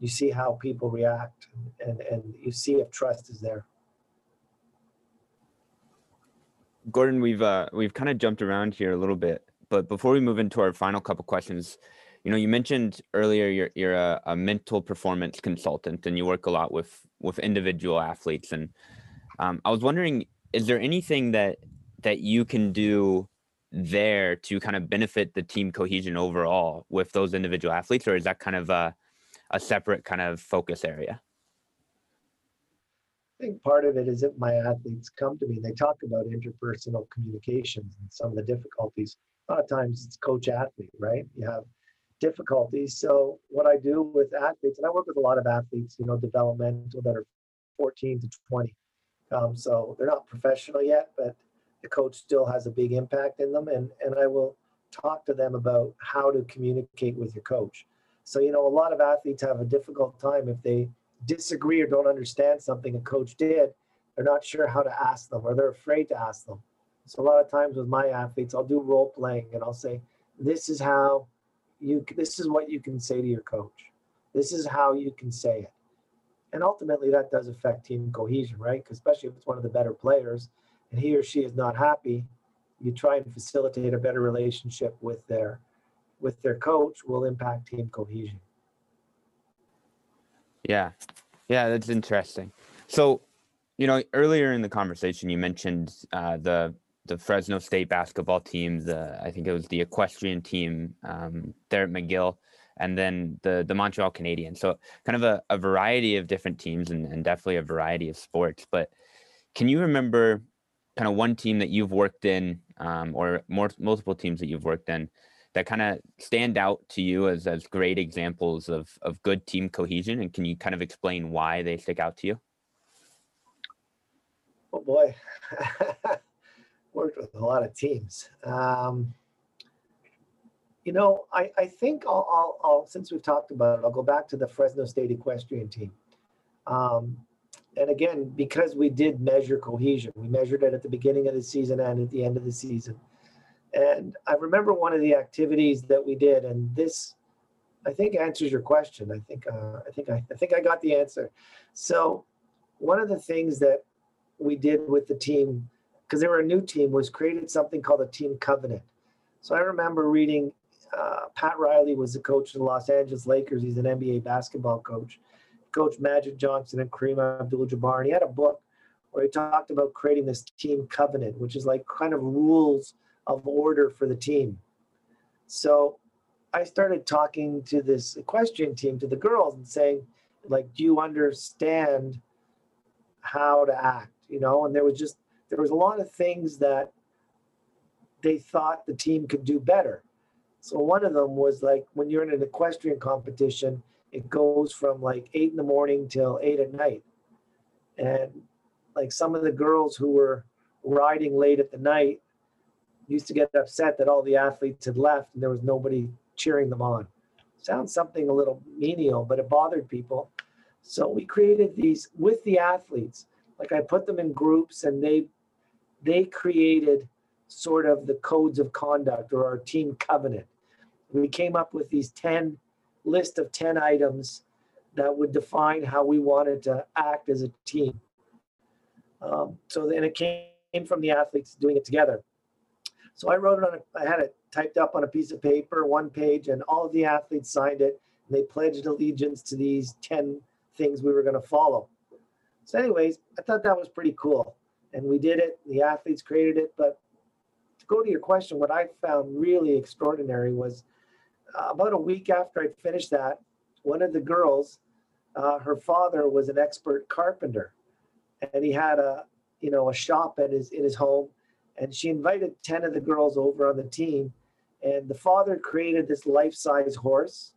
you see how people react and, and, you see if trust is there. Gordon, we've uh, we've kind of jumped around here a little bit, but before we move into our final couple questions, you know, you mentioned earlier you're you're a, a mental performance consultant and you work a lot with with individual athletes, and um, I was wondering, is there anything that that you can do there to kind of benefit the team cohesion overall with those individual athletes, or is that kind of a a separate kind of focus area? I think part of it is that my athletes come to me and they talk about interpersonal communications and some of the difficulties. A lot of times it's coach athlete, right? You have difficulties. So what I do with athletes, and I work with a lot of athletes, you know, developmental that are 14 to 20. Um, so they're not professional yet, but the coach still has a big impact in them. And, and I will talk to them about how to communicate with your coach. So, you know, a lot of athletes have a difficult time if they disagree or don't understand something a coach did, they're not sure how to ask them or they're afraid to ask them. So a lot of times with my athletes, I'll do role playing and I'll say, this is how you, this is what you can say to your coach. This is how you can say it. And ultimately that does affect team cohesion, right? Especially if it's one of the better players and he or she is not happy, you try and facilitate a better relationship with their with their coach will impact team cohesion. Yeah. Yeah, that's interesting. So, you know, earlier in the conversation, you mentioned uh, the the Fresno State basketball team, the I think it was the equestrian team um, there at McGill, and then the the Montreal Canadiens. So, kind of a, a variety of different teams and, and definitely a variety of sports. But can you remember kind of one team that you've worked in, um, or more multiple teams that you've worked in that kind of stand out to you as as great examples of of good team cohesion and can you kind of explain why they stick out to you? Oh boy. Worked with a lot of teams. Um, you know i i think I'll, I'll, I'll since we've talked about it i'll go back to the fresno state equestrian team. Um, and again because we did measure cohesion we measured it at the beginning of the season and at the end of the season and I remember one of the activities that we did, and this, I think, answers your question. I think, uh, I think, I, I think I got the answer. So, one of the things that we did with the team, because they were a new team, was created something called a team covenant. So I remember reading. Uh, Pat Riley was the coach of the Los Angeles Lakers. He's an NBA basketball coach. Coach Magic Johnson and Kareem Abdul-Jabbar. And he had a book where he talked about creating this team covenant, which is like kind of rules of order for the team. So I started talking to this equestrian team, to the girls, and saying, like, do you understand how to act? You know, and there was just there was a lot of things that they thought the team could do better. So one of them was like when you're in an equestrian competition, it goes from like eight in the morning till eight at night. And like some of the girls who were riding late at the night used to get upset that all the athletes had left and there was nobody cheering them on. Sounds something a little menial, but it bothered people. So we created these with the athletes. Like I put them in groups and they they created sort of the codes of conduct or our team covenant. We came up with these 10 list of 10 items that would define how we wanted to act as a team. Um, so then it came from the athletes doing it together. So I wrote it on, a, I had it typed up on a piece of paper, one page, and all of the athletes signed it. And they pledged allegiance to these 10 things we were going to follow. So, anyways, I thought that was pretty cool. And we did it, the athletes created it. But to go to your question, what I found really extraordinary was about a week after I finished that, one of the girls uh, her father was an expert carpenter, and he had a you know a shop at his in his home, and she invited ten of the girls over on the team, and the father created this life-size horse,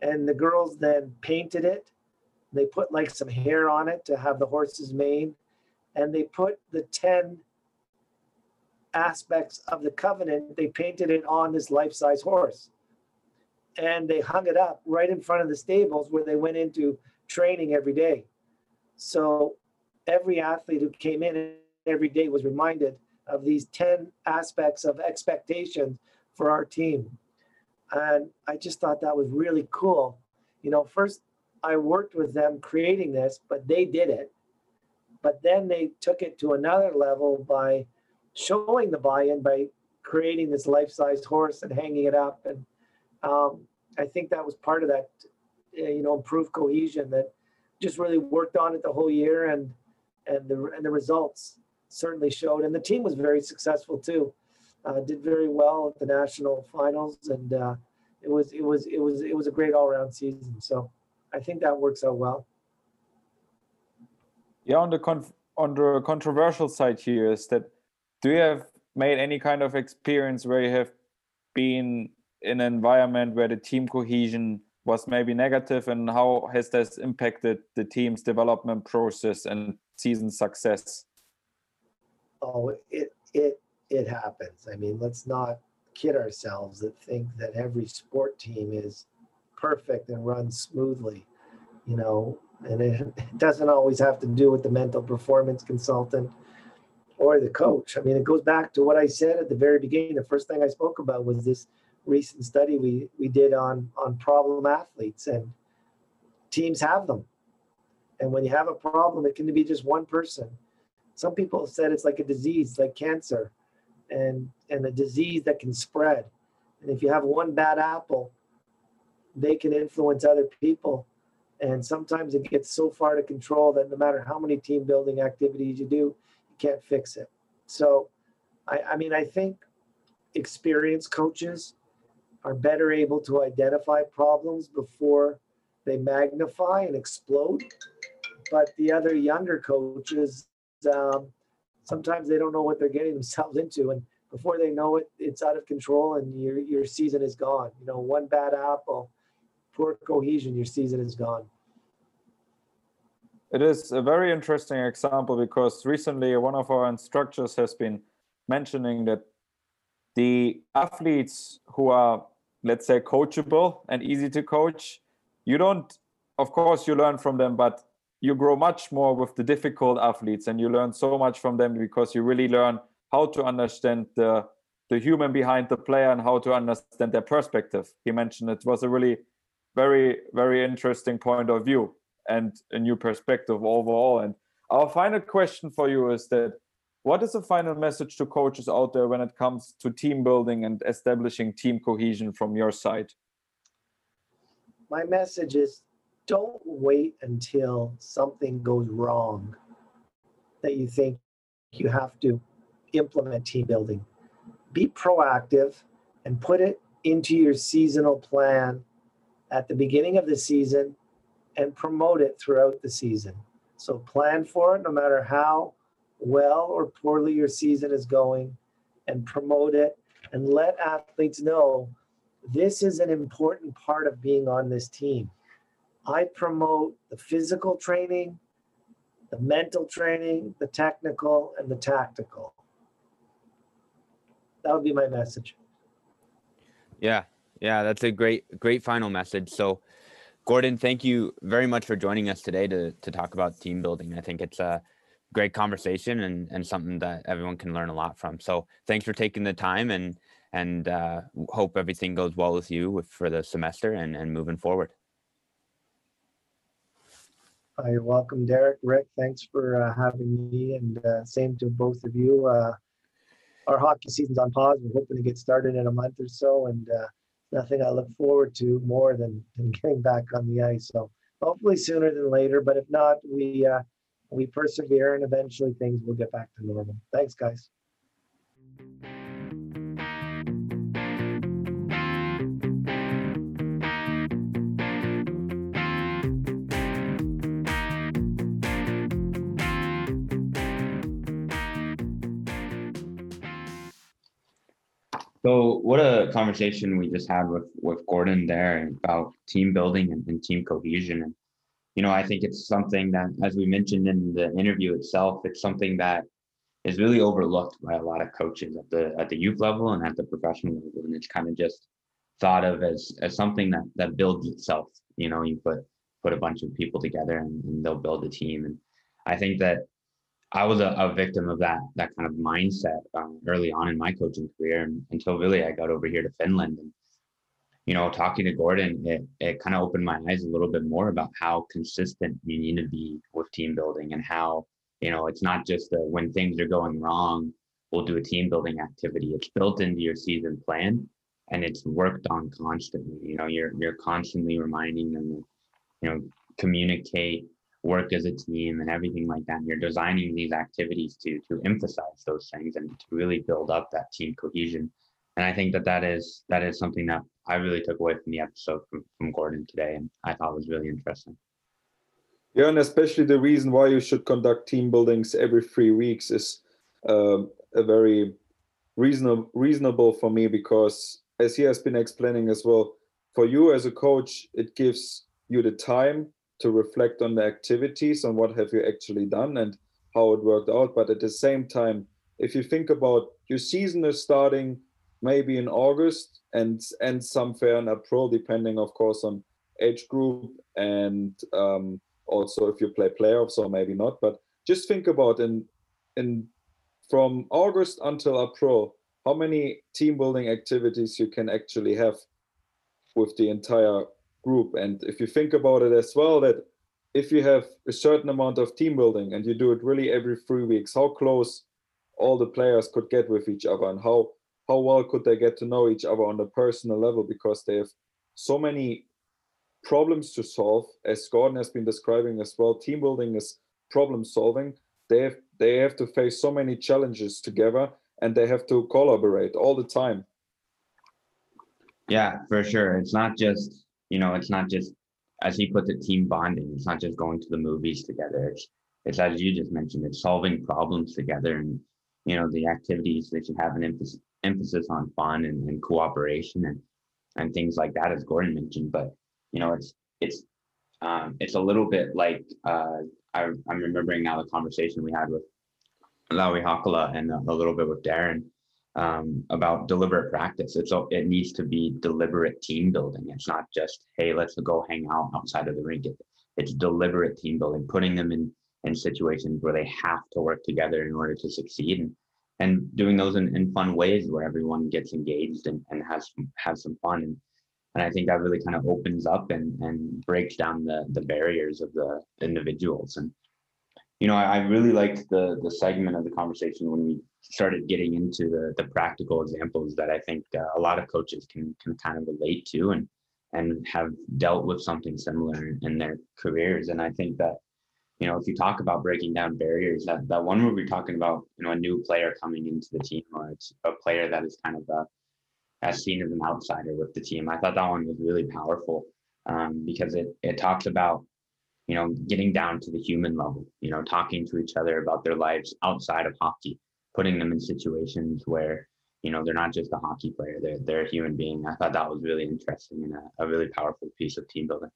and the girls then painted it. They put like some hair on it to have the horse's mane, and they put the ten aspects of the covenant. They painted it on this life-size horse and they hung it up right in front of the stables where they went into training every day. So every athlete who came in every day was reminded of these 10 aspects of expectations for our team. And I just thought that was really cool. You know, first I worked with them creating this, but they did it. But then they took it to another level by showing the buy in by creating this life sized horse and hanging it up and um, I think that was part of that, uh, you know, improved cohesion that just really worked on it the whole year, and and the and the results certainly showed. And the team was very successful too. Uh, did very well at the national finals, and uh, it was it was it was it was a great all around season. So I think that works out well. Yeah, on the on the controversial side here is that do you have made any kind of experience where you have been in an environment where the team cohesion was maybe negative and how has this impacted the team's development process and season success? Oh it it it happens. I mean let's not kid ourselves that think that every sport team is perfect and runs smoothly you know and it, it doesn't always have to do with the mental performance consultant or the coach. I mean it goes back to what i said at the very beginning. The first thing i spoke about was this recent study we we did on on problem athletes and teams have them. And when you have a problem it can be just one person. Some people said it's like a disease like cancer and and a disease that can spread. And if you have one bad apple they can influence other people. And sometimes it gets so far to control that no matter how many team building activities you do you can't fix it. So i, I mean i think experienced coaches are better able to identify problems before they magnify and explode. But the other younger coaches, um, sometimes they don't know what they're getting themselves into, and before they know it, it's out of control, and your your season is gone. You know, one bad apple, poor cohesion, your season is gone. It is a very interesting example because recently one of our instructors has been mentioning that the athletes who are let's say coachable and easy to coach. You don't of course you learn from them but you grow much more with the difficult athletes and you learn so much from them because you really learn how to understand the the human behind the player and how to understand their perspective. He mentioned it was a really very very interesting point of view and a new perspective overall. And our final question for you is that what is the final message to coaches out there when it comes to team building and establishing team cohesion from your side? My message is don't wait until something goes wrong that you think you have to implement team building. Be proactive and put it into your seasonal plan at the beginning of the season and promote it throughout the season. So plan for it no matter how well or poorly your season is going and promote it and let athletes know this is an important part of being on this team. I promote the physical training, the mental training, the technical, and the tactical. That would be my message. Yeah, yeah, that's a great, great final message. So, Gordon, thank you very much for joining us today to to talk about team building. I think it's a great conversation and, and something that everyone can learn a lot from. So thanks for taking the time and and uh, hope everything goes well with you with, for the semester and, and moving forward. Uh, you're welcome, Derek. Rick, thanks for uh, having me, and uh, same to both of you. Uh, our hockey season's on pause. We're hoping to get started in a month or so, and uh, nothing I look forward to more than, than getting back on the ice. So hopefully sooner than later, but if not, we uh, we persevere and eventually things will get back to normal. Thanks, guys. So what a conversation we just had with with Gordon there about team building and, and team cohesion. and. You know, I think it's something that, as we mentioned in the interview itself, it's something that is really overlooked by a lot of coaches at the at the youth level and at the professional level. And it's kind of just thought of as as something that that builds itself. You know, you put put a bunch of people together and, and they'll build a team. And I think that I was a, a victim of that that kind of mindset um, early on in my coaching career until really I got over here to Finland and you know talking to Gordon it, it kind of opened my eyes a little bit more about how consistent you need to be with team building and how you know it's not just a, when things are going wrong we'll do a team building activity it's built into your season plan and it's worked on constantly you know you're you're constantly reminding them you know communicate work as a team and everything like that. And you're designing these activities to to emphasize those things and to really build up that team cohesion. And I think that that is that is something that I really took away from the episode from, from Gordon today, and I thought was really interesting. Yeah, and especially the reason why you should conduct team buildings every three weeks is um, a very reasonable reasonable for me because as he has been explaining as well, for you as a coach, it gives you the time to reflect on the activities and what have you actually done and how it worked out but at the same time if you think about your season is starting maybe in august and and somewhere in april depending of course on age group and um, also if you play playoffs or maybe not but just think about in in from august until april how many team building activities you can actually have with the entire group. And if you think about it as well, that if you have a certain amount of team building and you do it really every three weeks, how close all the players could get with each other and how how well could they get to know each other on a personal level? Because they have so many problems to solve as gordon has been describing as well. Team building is problem solving. They have they have to face so many challenges together and they have to collaborate all the time. Yeah for sure. It's not just you know, it's not just as he puts it, team bonding. It's not just going to the movies together. It's it's as you just mentioned, it's solving problems together. And you know the activities that should have an emphasis emphasis on fun and, and cooperation and and things like that as Gordon mentioned. But you know, it's it's um, it's a little bit like uh, I, I'm remembering now the conversation we had with Lauri Hakala and a, a little bit with Darren um, about deliberate practice. It's it needs to be deliberate team building. It's not just hey, let's go hang out outside of the rink. It, it's deliberate team building, putting them in in situations where they have to work together in order to succeed, and and doing those in, in fun ways where everyone gets engaged and, and has has some fun. And and I think that really kind of opens up and and breaks down the the barriers of the individuals and you know, I, I, really liked the the segment of the conversation when we started getting into the the practical examples that I think uh, a lot of coaches can can kind of relate to and and have dealt with something similar in their careers. And I think that you know, if you talk about breaking down barriers, that that one where we're talking about you know a new player coming into the team or it's a player that is kind of a, uh, as seen as an outsider with the team, I thought that one was really powerful um, because it it talks about you know, getting down to the human level, you know, talking to each other about their lives outside of hockey, putting them in situations where, you know, they're not just a hockey player, they're, they're a human being. I thought that was really interesting and a, a really powerful piece of team building.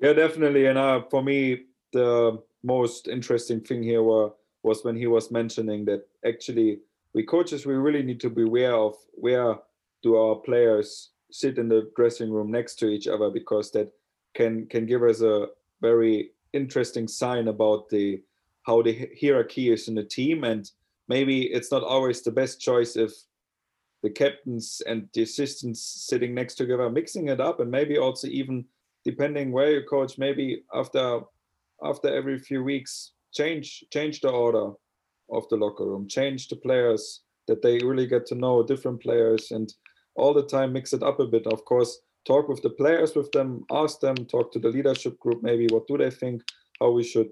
Yeah, definitely. And uh, for me, the most interesting thing here were, was when he was mentioning that actually we coaches, we really need to be aware of where do our players sit in the dressing room next to each other because that can can give us a very interesting sign about the how the hierarchy is in the team and maybe it's not always the best choice if the captains and the assistants sitting next together mixing it up and maybe also even depending where you coach maybe after after every few weeks change change the order of the locker room change the players that they really get to know different players and all the time mix it up a bit. Of course talk with the players with them ask them talk to the leadership group maybe what do they think how we should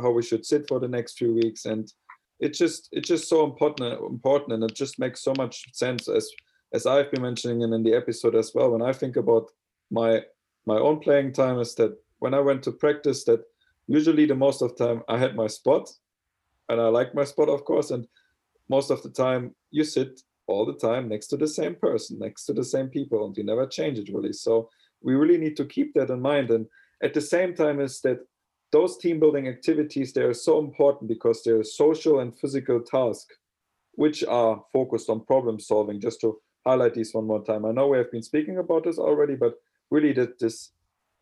how we should sit for the next few weeks. And it's just it's just so important important and it just makes so much sense as as i've been mentioning in the episode as well. When i think about my my own playing time is that when i went to practice that usually the most of the time i had my spot and i like my spot of course and most of the time you sit all the time next to the same person, next to the same people, and you never change it really. So we really need to keep that in mind. And at the same time, is that those team building activities they are so important because they're social and physical tasks which are focused on problem solving just to highlight these one more time i know we have been speaking about this already but really that this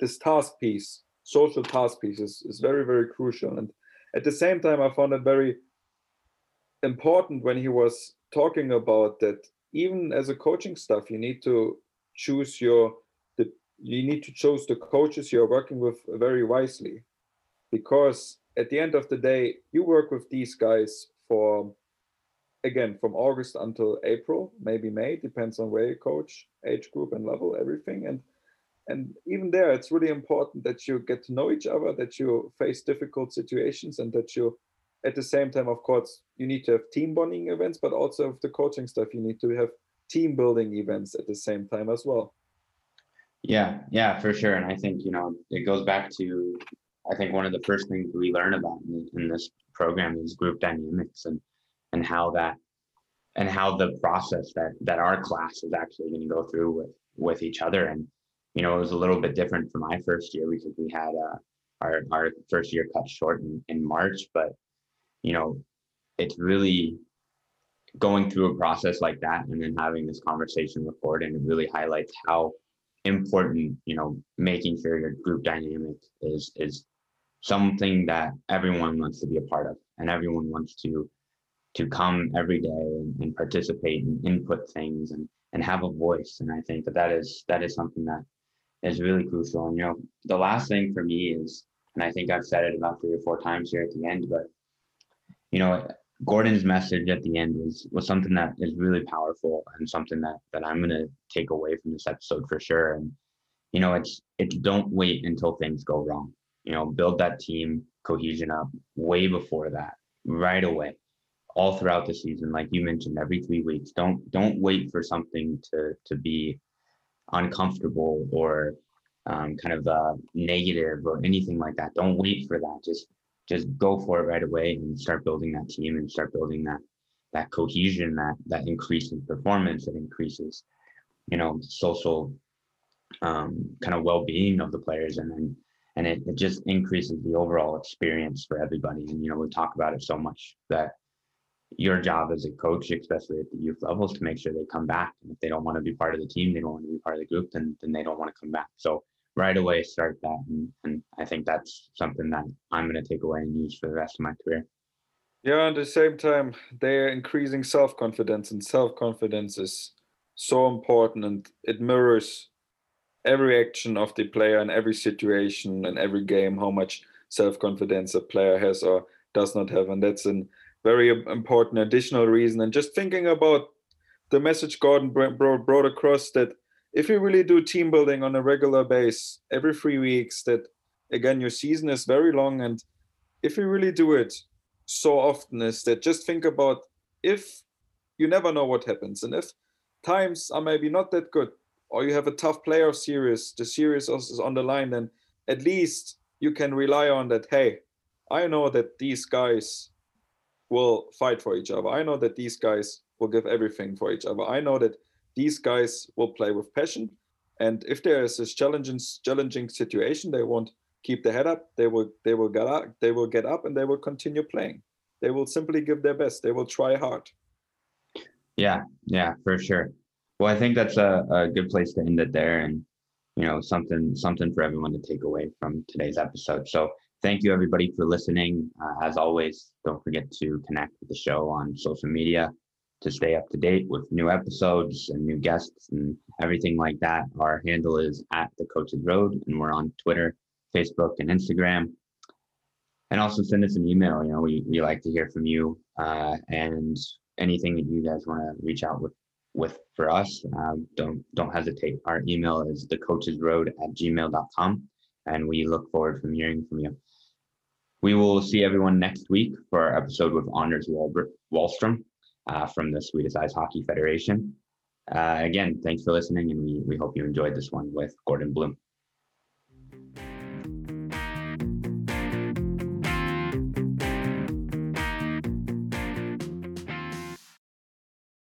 this task piece social task piece is, is very very crucial. And at the same time i found it very important when he was talking about that even as a coaching staff you need to choose your the you need to choose the coaches you're working with very wisely. Because at the end of the day you work with these guys for again from august until april maybe may depends on where you coach age group and level everything. And and even there it's really important that you get to know each other that you face difficult situations and that you at the same time of course you need to have team bonding events but also with the coaching stuff you need to have team building events at the same time as well. Yeah yeah for sure. And i think you know it goes back to I think one of the first things we learn about in, in this program is group dynamics and and how that and how the process that that our class is actually going to go through with with each other. And you know it was a little bit different for my first year because we had uh, our our first year cut short in, in march but you know it's really going through a process like that and then having this conversation with Gordon it really highlights how important you know making sure your group dynamic is is something that everyone wants to be a part of and everyone wants to to come every day and, and, participate and input things and and have a voice. And i think that that is that is something that is really crucial and you know the last thing for me is and i think i've said it about three or four times here at the end but you know gordon's message at the end was was something that is really powerful and something that that i'm to take away from this episode for sure and you know it's it's don't wait until things go wrong you know, build that team cohesion up way before that, right away, all throughout the season. Like you mentioned, every three weeks. Don't don't wait for something to to be uncomfortable or um, kind of uh, negative or anything like that. Don't wait for that. Just just go for it right away and start building that team and start building that that cohesion that that increases performance that increases you know social um, kind of well-being of the players and then and it, it just increases the overall experience for everybody. And you know, we talk about it so much that your job as a coach, especially at the youth levels, to make sure they come back. And if they don't want to be part of the team, they don't want to be part of the group, then then they don't want to come back. So right away start that. And, and I think that's something that I'm going to take away and use for the rest of my career. Yeah, at the same time, they're increasing self confidence, and self confidence is so important and it mirrors every action of the player in every situation and every game how much self-confidence a player has or does not have and that's a very important additional reason and just thinking about the message gordon brought across that if you really do team building on a regular base every three weeks that again your season is very long and if you really do it so often is that just think about if you never know what happens and if times are maybe not that good or you have a tough playoff series, the series is on the line, then at least you can rely on that. Hey, I know that these guys will fight for each other. I know that these guys will give everything for each other. I know that these guys will play with passion. And if there is this challenging challenging situation, they won't keep their head up. They will they will get up, they will get up and they will continue playing. They will simply give their best. They will try hard. Yeah, yeah, for sure. Well, I think that's a, a good place to end it there, and you know something something for everyone to take away from today's episode. So thank you everybody for listening. Uh, as always, don't forget to connect with the show on social media to stay up to date with new episodes and new guests and everything like that. Our handle is at the Coaches Road, and we're on Twitter, Facebook, and Instagram. And also send us an email. You know, we, we like to hear from you uh, and anything that you guys want to reach out with with for us, um, don't don't hesitate. Our email is thecoachesroad at gmail.com, and we look forward from hearing from you. We will see everyone next week for our episode with Anders Wallstrom uh, from the Swedish Ice Hockey Federation. Uh, again, thanks for listening, and we, we hope you enjoyed this one with Gordon Bloom.